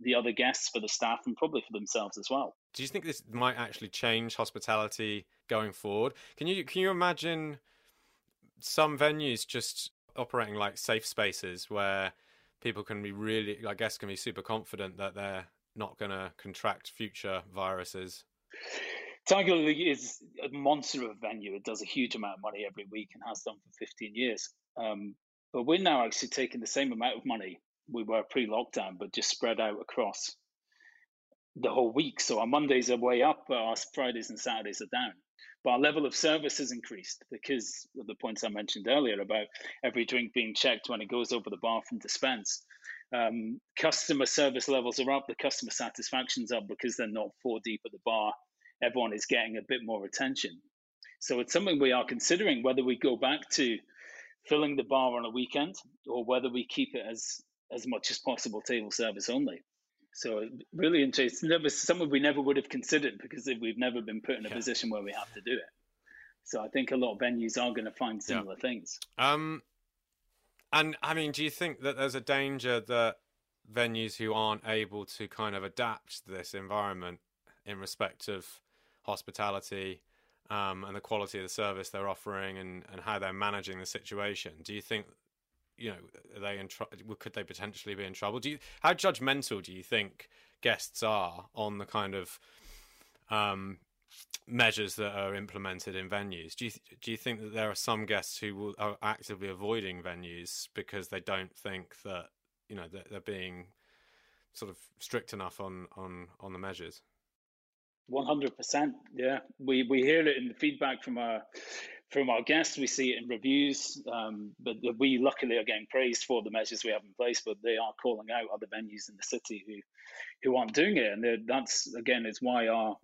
the other guests, for the staff, and probably for themselves as well. Do you think this might actually change hospitality going forward? Can you can you imagine some venues just operating like safe spaces where people can be really, I guess, can be super confident that they're not going to contract future viruses? Tiger Lily is a monster of a venue. It does a huge amount of money every week and has done for 15 years. Um, but we're now actually taking the same amount of money we were pre-lockdown, but just spread out across the whole week. So our Mondays are way up, but our Fridays and Saturdays are down. But our level of service has increased because of the points I mentioned earlier about every drink being checked when it goes over the bar from dispense. Um, customer service levels are up, the customer satisfaction's up because they're not four deep at the bar. Everyone is getting a bit more attention. So it's something we are considering whether we go back to filling the bar on a weekend or whether we keep it as as much as possible table service only. So really interesting. Never something we never would have considered because we've never been put in a yeah. position where we have to do it. So I think a lot of venues are going to find similar yeah. things. Um, and I mean, do you think that there's a danger that venues who aren't able to kind of adapt to this environment in respect of hospitality um, and the quality of the service they're offering and, and how they're managing the situation, do you think you know they in tr- could they potentially be in trouble? Do you how judgmental do you think guests are on the kind of um, measures that are implemented in venues. Do you do you think that there are some guests who will, are actively avoiding venues because they don't think that you know that they're being sort of strict enough on on on the measures? One hundred percent. Yeah, we we hear it in the feedback from our from our guests. We see it in reviews, um, but we luckily are getting praised for the measures we have in place. But they are calling out other venues in the city who who aren't doing it, and that's again is why our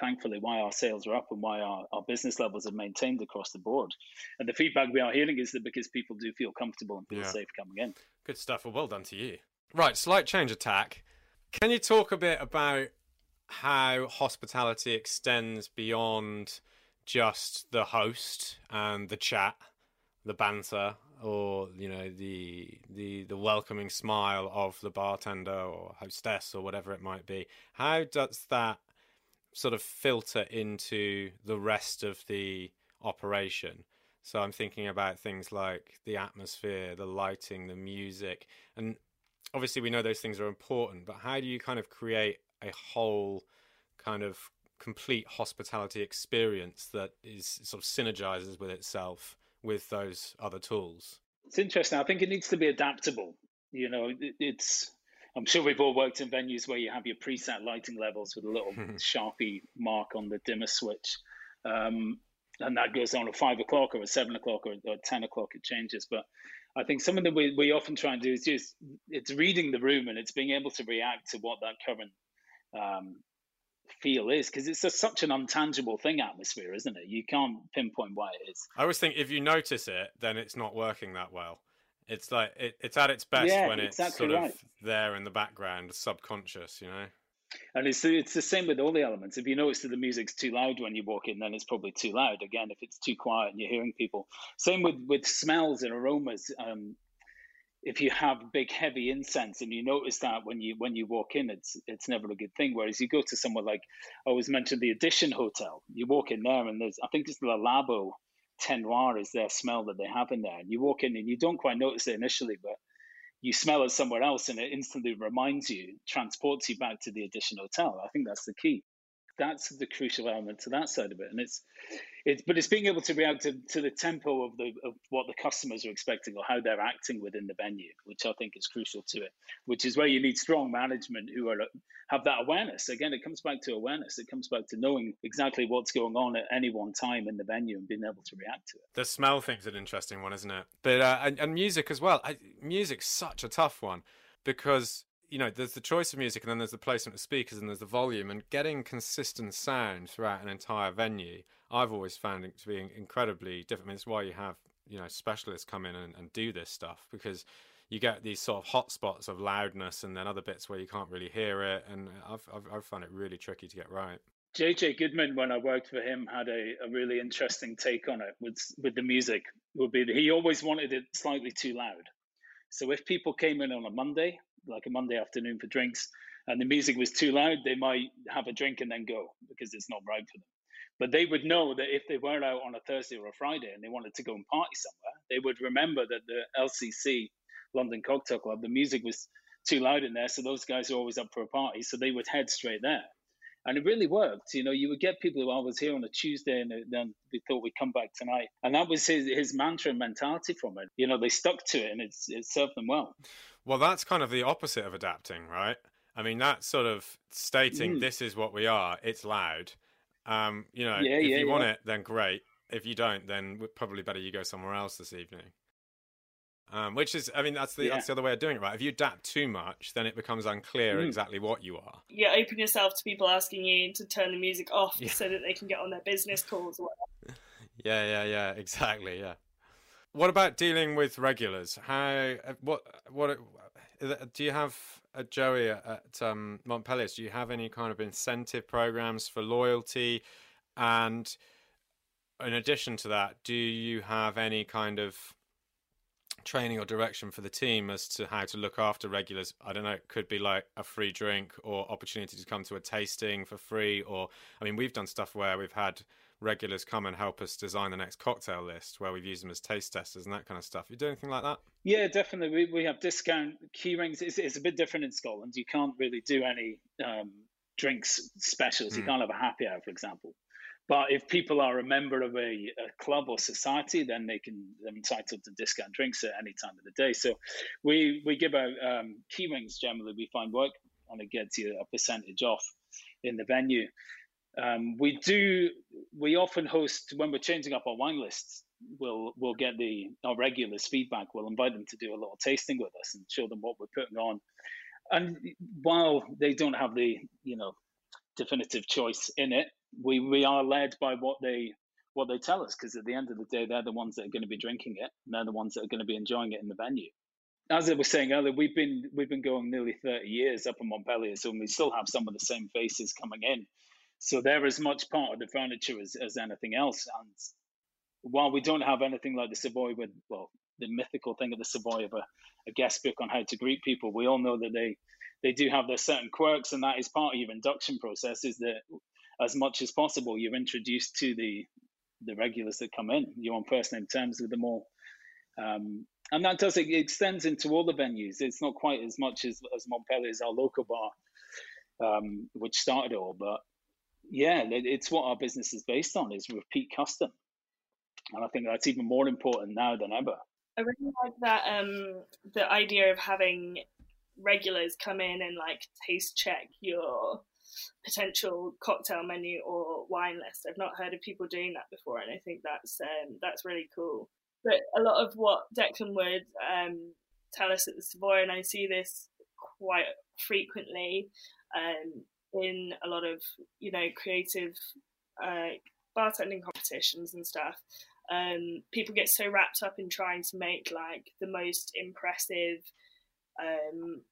thankfully, why our sales are up and why our, our business levels are maintained across the board. And the feedback we are hearing is that because people do feel comfortable and feel yeah. safe coming in. Good stuff. Well, well done to you. Right, slight change attack. Can you talk a bit about how hospitality extends beyond just the host and the chat, the banter, or you know the the the welcoming smile of the bartender or hostess or whatever it might be? How does that sort of filter into the rest of the operation? So I'm thinking about things like the atmosphere, the lighting, the music, and obviously we know those things are important. But how do you kind of create a whole kind of complete hospitality experience that is sort of synergizes with itself with those other tools? It's interesting. I think it needs to be adaptable. You know, it's I'm sure we've all worked in venues where you have your preset lighting levels with a little sharpie mark on the dimmer switch. Um, and that goes on at five o'clock or at seven o'clock or at 10 o'clock, it changes. But I think something that we, we often try and do is just it's reading the room and it's being able to react to what that current um, feel is because it's a, such an untangible thing atmosphere isn't it? You can't pinpoint why it is. I always think if you notice it then it's not working that well. It's like it, it's at its best yeah, when it's exactly sort of there in the background subconscious you know? And it's it's the same with all the elements. If you notice that the music's too loud when you walk in then it's probably too loud. Again if it's too quiet and you're hearing people. Same with with smells and aromas um, if you have big heavy incense and you notice that when you when you walk in it's it's never a good thing. Whereas you go to somewhere like i always mentioned the edition hotel. You walk in there and there's i think it's the labo tenoir is their smell that they have in there. And you walk in and you don't quite notice it initially but you smell it somewhere else and it instantly reminds you transports you back to the edition hotel. I think that's the key that's the crucial element to that side of it and it's it's but it's being able to react to, to the tempo of the of what the customers are expecting or how they're acting within the venue, which I think is crucial to it. Which is where you need strong management who are have that awareness. Again, it comes back to awareness. It comes back to knowing exactly what's going on at any one time in the venue and being able to react to it. The smell thing's an interesting one, isn't it? But uh, and, and music as well. I, music's such a tough one because you know, there's the choice of music and then there's the placement of speakers and there's the volume and getting consistent sound throughout an entire venue. I've always found it to be incredibly difficult. I mean, it's why you have, you know, specialists come in and, and do this stuff because you get these sort of hot spots of loudness and then other bits where you can't really hear it. And I've, I've, I've found it really tricky to get right. JJ Goodman, when I worked for him, had a, a really interesting take on it with with the music. Would be that he always wanted it slightly too loud. So if people came in on a Monday like a Monday afternoon for drinks and the music was too loud, they might have a drink and then go because it's not right for them. But they would know that if they were out on a Thursday or a Friday and they wanted to go and party somewhere, they would remember that the LCC, London Cocktail Club, the music was too loud in there. So those guys are always up for a party. So they would head straight there. And it really worked. You know, you would get people who I was here on a Tuesday and then they thought we'd come back tonight. And that was his, his mantra and mentality from it. You know, they stuck to it and it's, it served them well. Well, that's kind of the opposite of adapting, right? I mean, that's sort of stating mm. this is what we are. It's loud. Um, you know, yeah, if yeah, you yeah. want it, then great. If you don't, then probably better you go somewhere else this evening. Um, which is, I mean, that's the that's the other way of doing it, right? If you adapt too much, then it becomes unclear mm. exactly what you are. Yeah, open yourself to people asking you to turn the music off so that they can get on their business calls or whatever. Yeah, yeah, yeah, exactly. Yeah. What about dealing with regulars? How what what do you have uh, Joey at um, Montpellier? Do you have any kind of incentive programs for loyalty? And in addition to that, do you have any kind of training or direction for the team as to how to look after regulars? I don't know. It could be like a free drink or opportunity to come to a tasting for free. Or I mean, we've done stuff where we've had regulars come and help us design the next cocktail list where we've used them as taste testers and that kind of stuff. You do anything like that? Yeah, definitely. We, we have discount key rings. It's, it's a bit different in Scotland. You can't really do any um, drinks specials. Mm. You hmm. can't have a happy hour, for example. But if people are a member of a, a, club or society, then they can they're entitled to discount drinks at any time of the day. So we we give out um, key rings generally. We find work and it gets you a percentage off in the venue. Um, we do. We often host when we're changing up our wine lists. We'll we'll get the our regulars feedback. We'll invite them to do a little tasting with us and show them what we're putting on. And while they don't have the you know definitive choice in it, we we are led by what they what they tell us because at the end of the day, they're the ones that are going to be drinking it, and they're the ones that are going to be enjoying it in the venue. As I was saying earlier, we've been we've been going nearly thirty years up in Montpellier, so we still have some of the same faces coming in. So they're as much part of the furniture as, as anything else. And while we don't have anything like the Savoy with well, the mythical thing of the Savoy of a, a guest book on how to greet people, we all know that they they do have their certain quirks, and that is part of your induction process. Is that as much as possible you're introduced to the the regulars that come in. You're on first name terms with them all. Um, and that does it extends into all the venues. It's not quite as much as, as Montpellier is our local bar, um, which started it all, but yeah, it, it's what our business is based on is repeat custom, and I think that's even more important now than ever. I really like that um, the idea of having regulars come in and like taste check your potential cocktail menu or wine list. I've not heard of people doing that before, and I think that's um, that's really cool. But a lot of what Declan would um, tell us at the Savoy, and I see this quite frequently um, in a lot of you know creative uh, bartending competitions and stuff. Um, people get so wrapped up in trying to make like the most impressive um,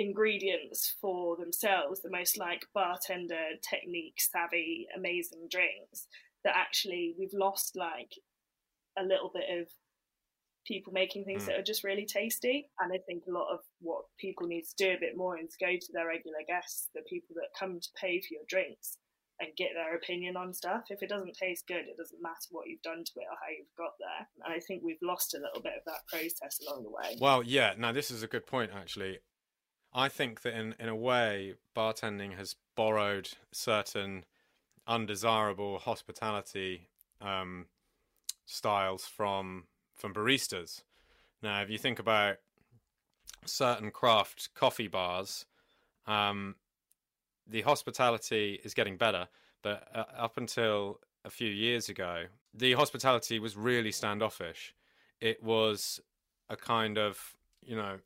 ingredients for themselves, the most like bartender technique savvy, amazing drinks, that actually we've lost like a little bit of people making things mm. that are just really tasty. And I think a lot of what people need to do a bit more is go to their regular guests, the people that come to pay for your drinks, and get their opinion on stuff. If it doesn't taste good, it doesn't matter what you've done to it or how you've got there. And I think we've lost a little bit of that process along the way. Well, yeah, now this is a good point actually. I think that in, in a way, bartending has borrowed certain undesirable hospitality um, styles from from baristas. Now, if you think about certain craft coffee bars, um, the hospitality is getting better, but uh, up until a few years ago, the hospitality was really standoffish. It was a kind of, you know,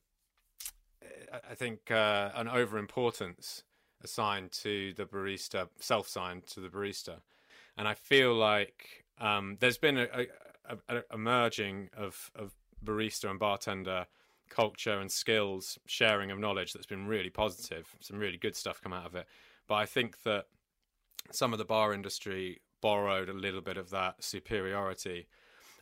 I think uh, an overimportance assigned to the barista, self-signed to the barista, and I feel like um, there's been a, a, a, a, merging of, of barista and bartender culture and skills sharing of knowledge that's been really positive. Some really good stuff come out of it, but I think that some of the bar industry borrowed a little bit of that superiority,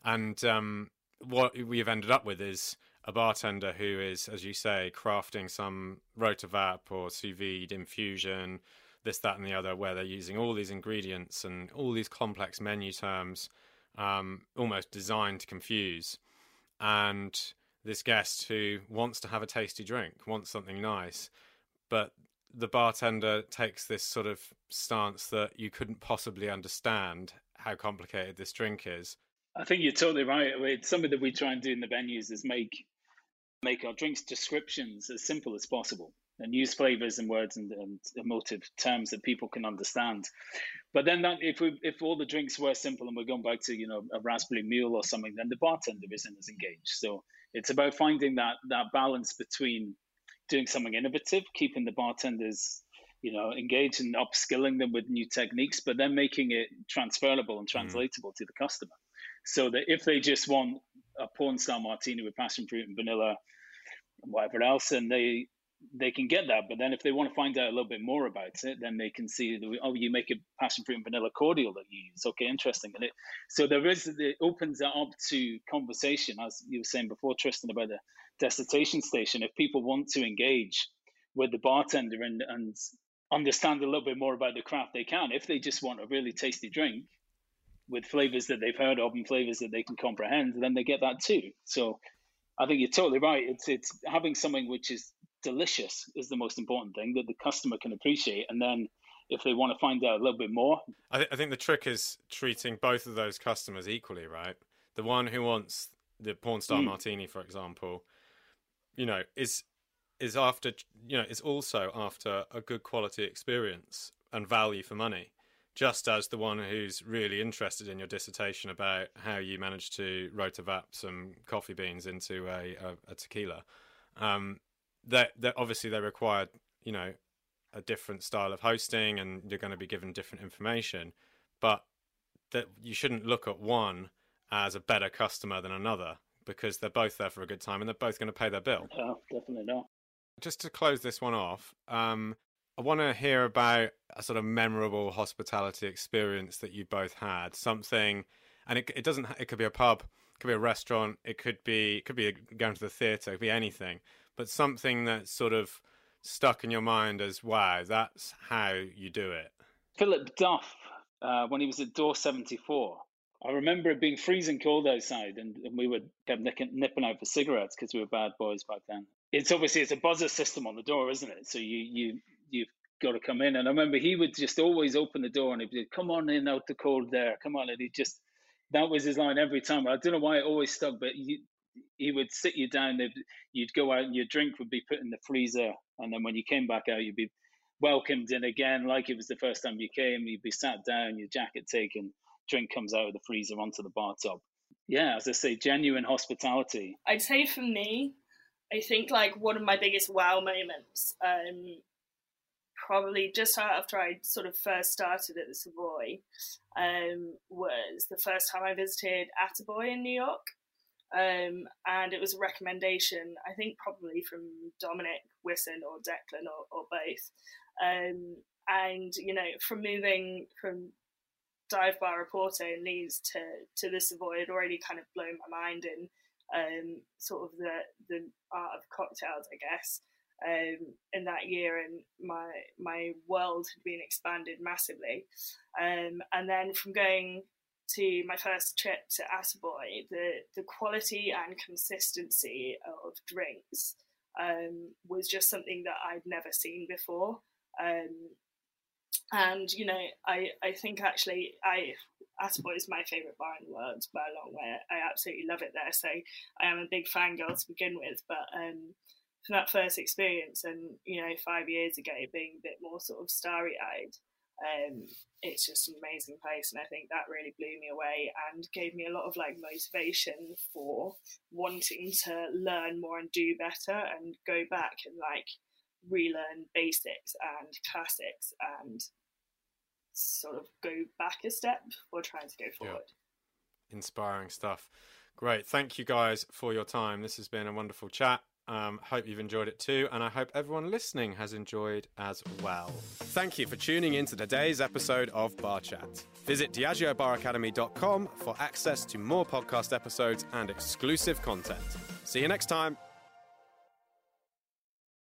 and um, what we've ended up with is a bartender who is, as you say, crafting some rotovap or sous vide infusion, this, that, and the other, where they're using all these ingredients and all these complex menu terms, um, almost designed to confuse. And this guest who wants to have a tasty drink, wants something nice, but the bartender takes this sort of stance that you couldn't possibly understand how complicated this drink is. I think you're totally right. It's something that we try and do in the venues is make make our drinks descriptions as simple as possible and use flavors and words and, and emotive terms that people can understand. But then that if we if all the drinks were simple and we're going back to you know a raspberry mule or something, then the bartender isn't as engaged. So it's about finding that that balance between doing something innovative, keeping the bartenders you know engaged and upskilling them with new techniques, but then making it transferable and mm. translatable mm. to the customer. So that if they just want a porn star martini with passion fruit and vanilla and whatever else, and they they can get that. But then if they want to find out a little bit more about it, then they can see the, oh, you make a passion fruit and vanilla cordial that you use. Okay, interesting. And it so there is it opens that up to conversation, as you were saying before, Tristan, about the destination station. If people want to engage with the bartender and and understand a little bit more about the craft, they can. If they just want a really tasty drink, with flavors that they've heard of and flavors that they can comprehend, then they get that too. So I think you're totally right. It's it's having something which is delicious is the most important thing that the customer can appreciate, and then if they want to find out a little bit more, I, th- I think the trick is treating both of those customers equally, right? The one who wants the porn star mm. martini, for example, you know, is is after you know is also after a good quality experience and value for money just as the one who's really interested in your dissertation about how you managed to rotovap some coffee beans into a, a, a tequila. Um, that that obviously they required, you know, a different style of hosting and you're going to be given different information, but that you shouldn't look at one as a better customer than another because they're both there for a good time and they're both going to pay their bill. Definitely not. Just to close this one off, um, I want to hear about a sort of memorable hospitality experience that you both had. Something, and it, it doesn't. It could be a pub, it could be a restaurant, it could be it could be going to the theatre, it could be anything. But something that sort of stuck in your mind as wow, that's how you do it. Philip Duff, uh, when he was at Door Seventy Four, I remember it being freezing cold outside, and, and we were kept nipping, nipping out for cigarettes because we were bad boys back then. It's obviously it's a buzzer system on the door, isn't it? So you you you've got to come in. And I remember he would just always open the door and he'd be, come on in out the cold there, come on. And he just, that was his line every time. I don't know why it always stuck, but he, he would sit you down. You'd go out and your drink would be put in the freezer. And then when you came back out, you'd be welcomed in again, like it was the first time you came. You'd be sat down, your jacket taken, drink comes out of the freezer onto the bar top. Yeah, as I say, genuine hospitality. I'd say for me, I think like one of my biggest wow moments um, probably just after I sort of first started at the Savoy, um, was the first time I visited Attaboy in New York. Um, and it was a recommendation, I think probably from Dominic Wisson or Declan or, or both. Um, and, you know, from moving from dive bar Oporto in Leeds to, to the Savoy had already kind of blown my mind in um, sort of the, the art of cocktails, I guess um, in that year, and my my world had been expanded massively. Um, and then from going to my first trip to Attaboy, the the quality and consistency of drinks um, was just something that I'd never seen before. Um, and you know, I I think actually I Attaboy is my favourite bar in the world by a long way. I absolutely love it there. So I am a big fangirl to begin with, but um, from that first experience and you know five years ago being a bit more sort of starry eyed um, it's just an amazing place and i think that really blew me away and gave me a lot of like motivation for wanting to learn more and do better and go back and like relearn basics and classics and sort of go back a step or trying to go forward. Yeah. inspiring stuff. Great. Thank you guys for your time. This has been a wonderful chat um, hope you've enjoyed it too, and I hope everyone listening has enjoyed as well. Thank you for tuning in to today's episode of Bar Chat. Visit DiageoBarAcademy.com for access to more podcast episodes and exclusive content. See you next time.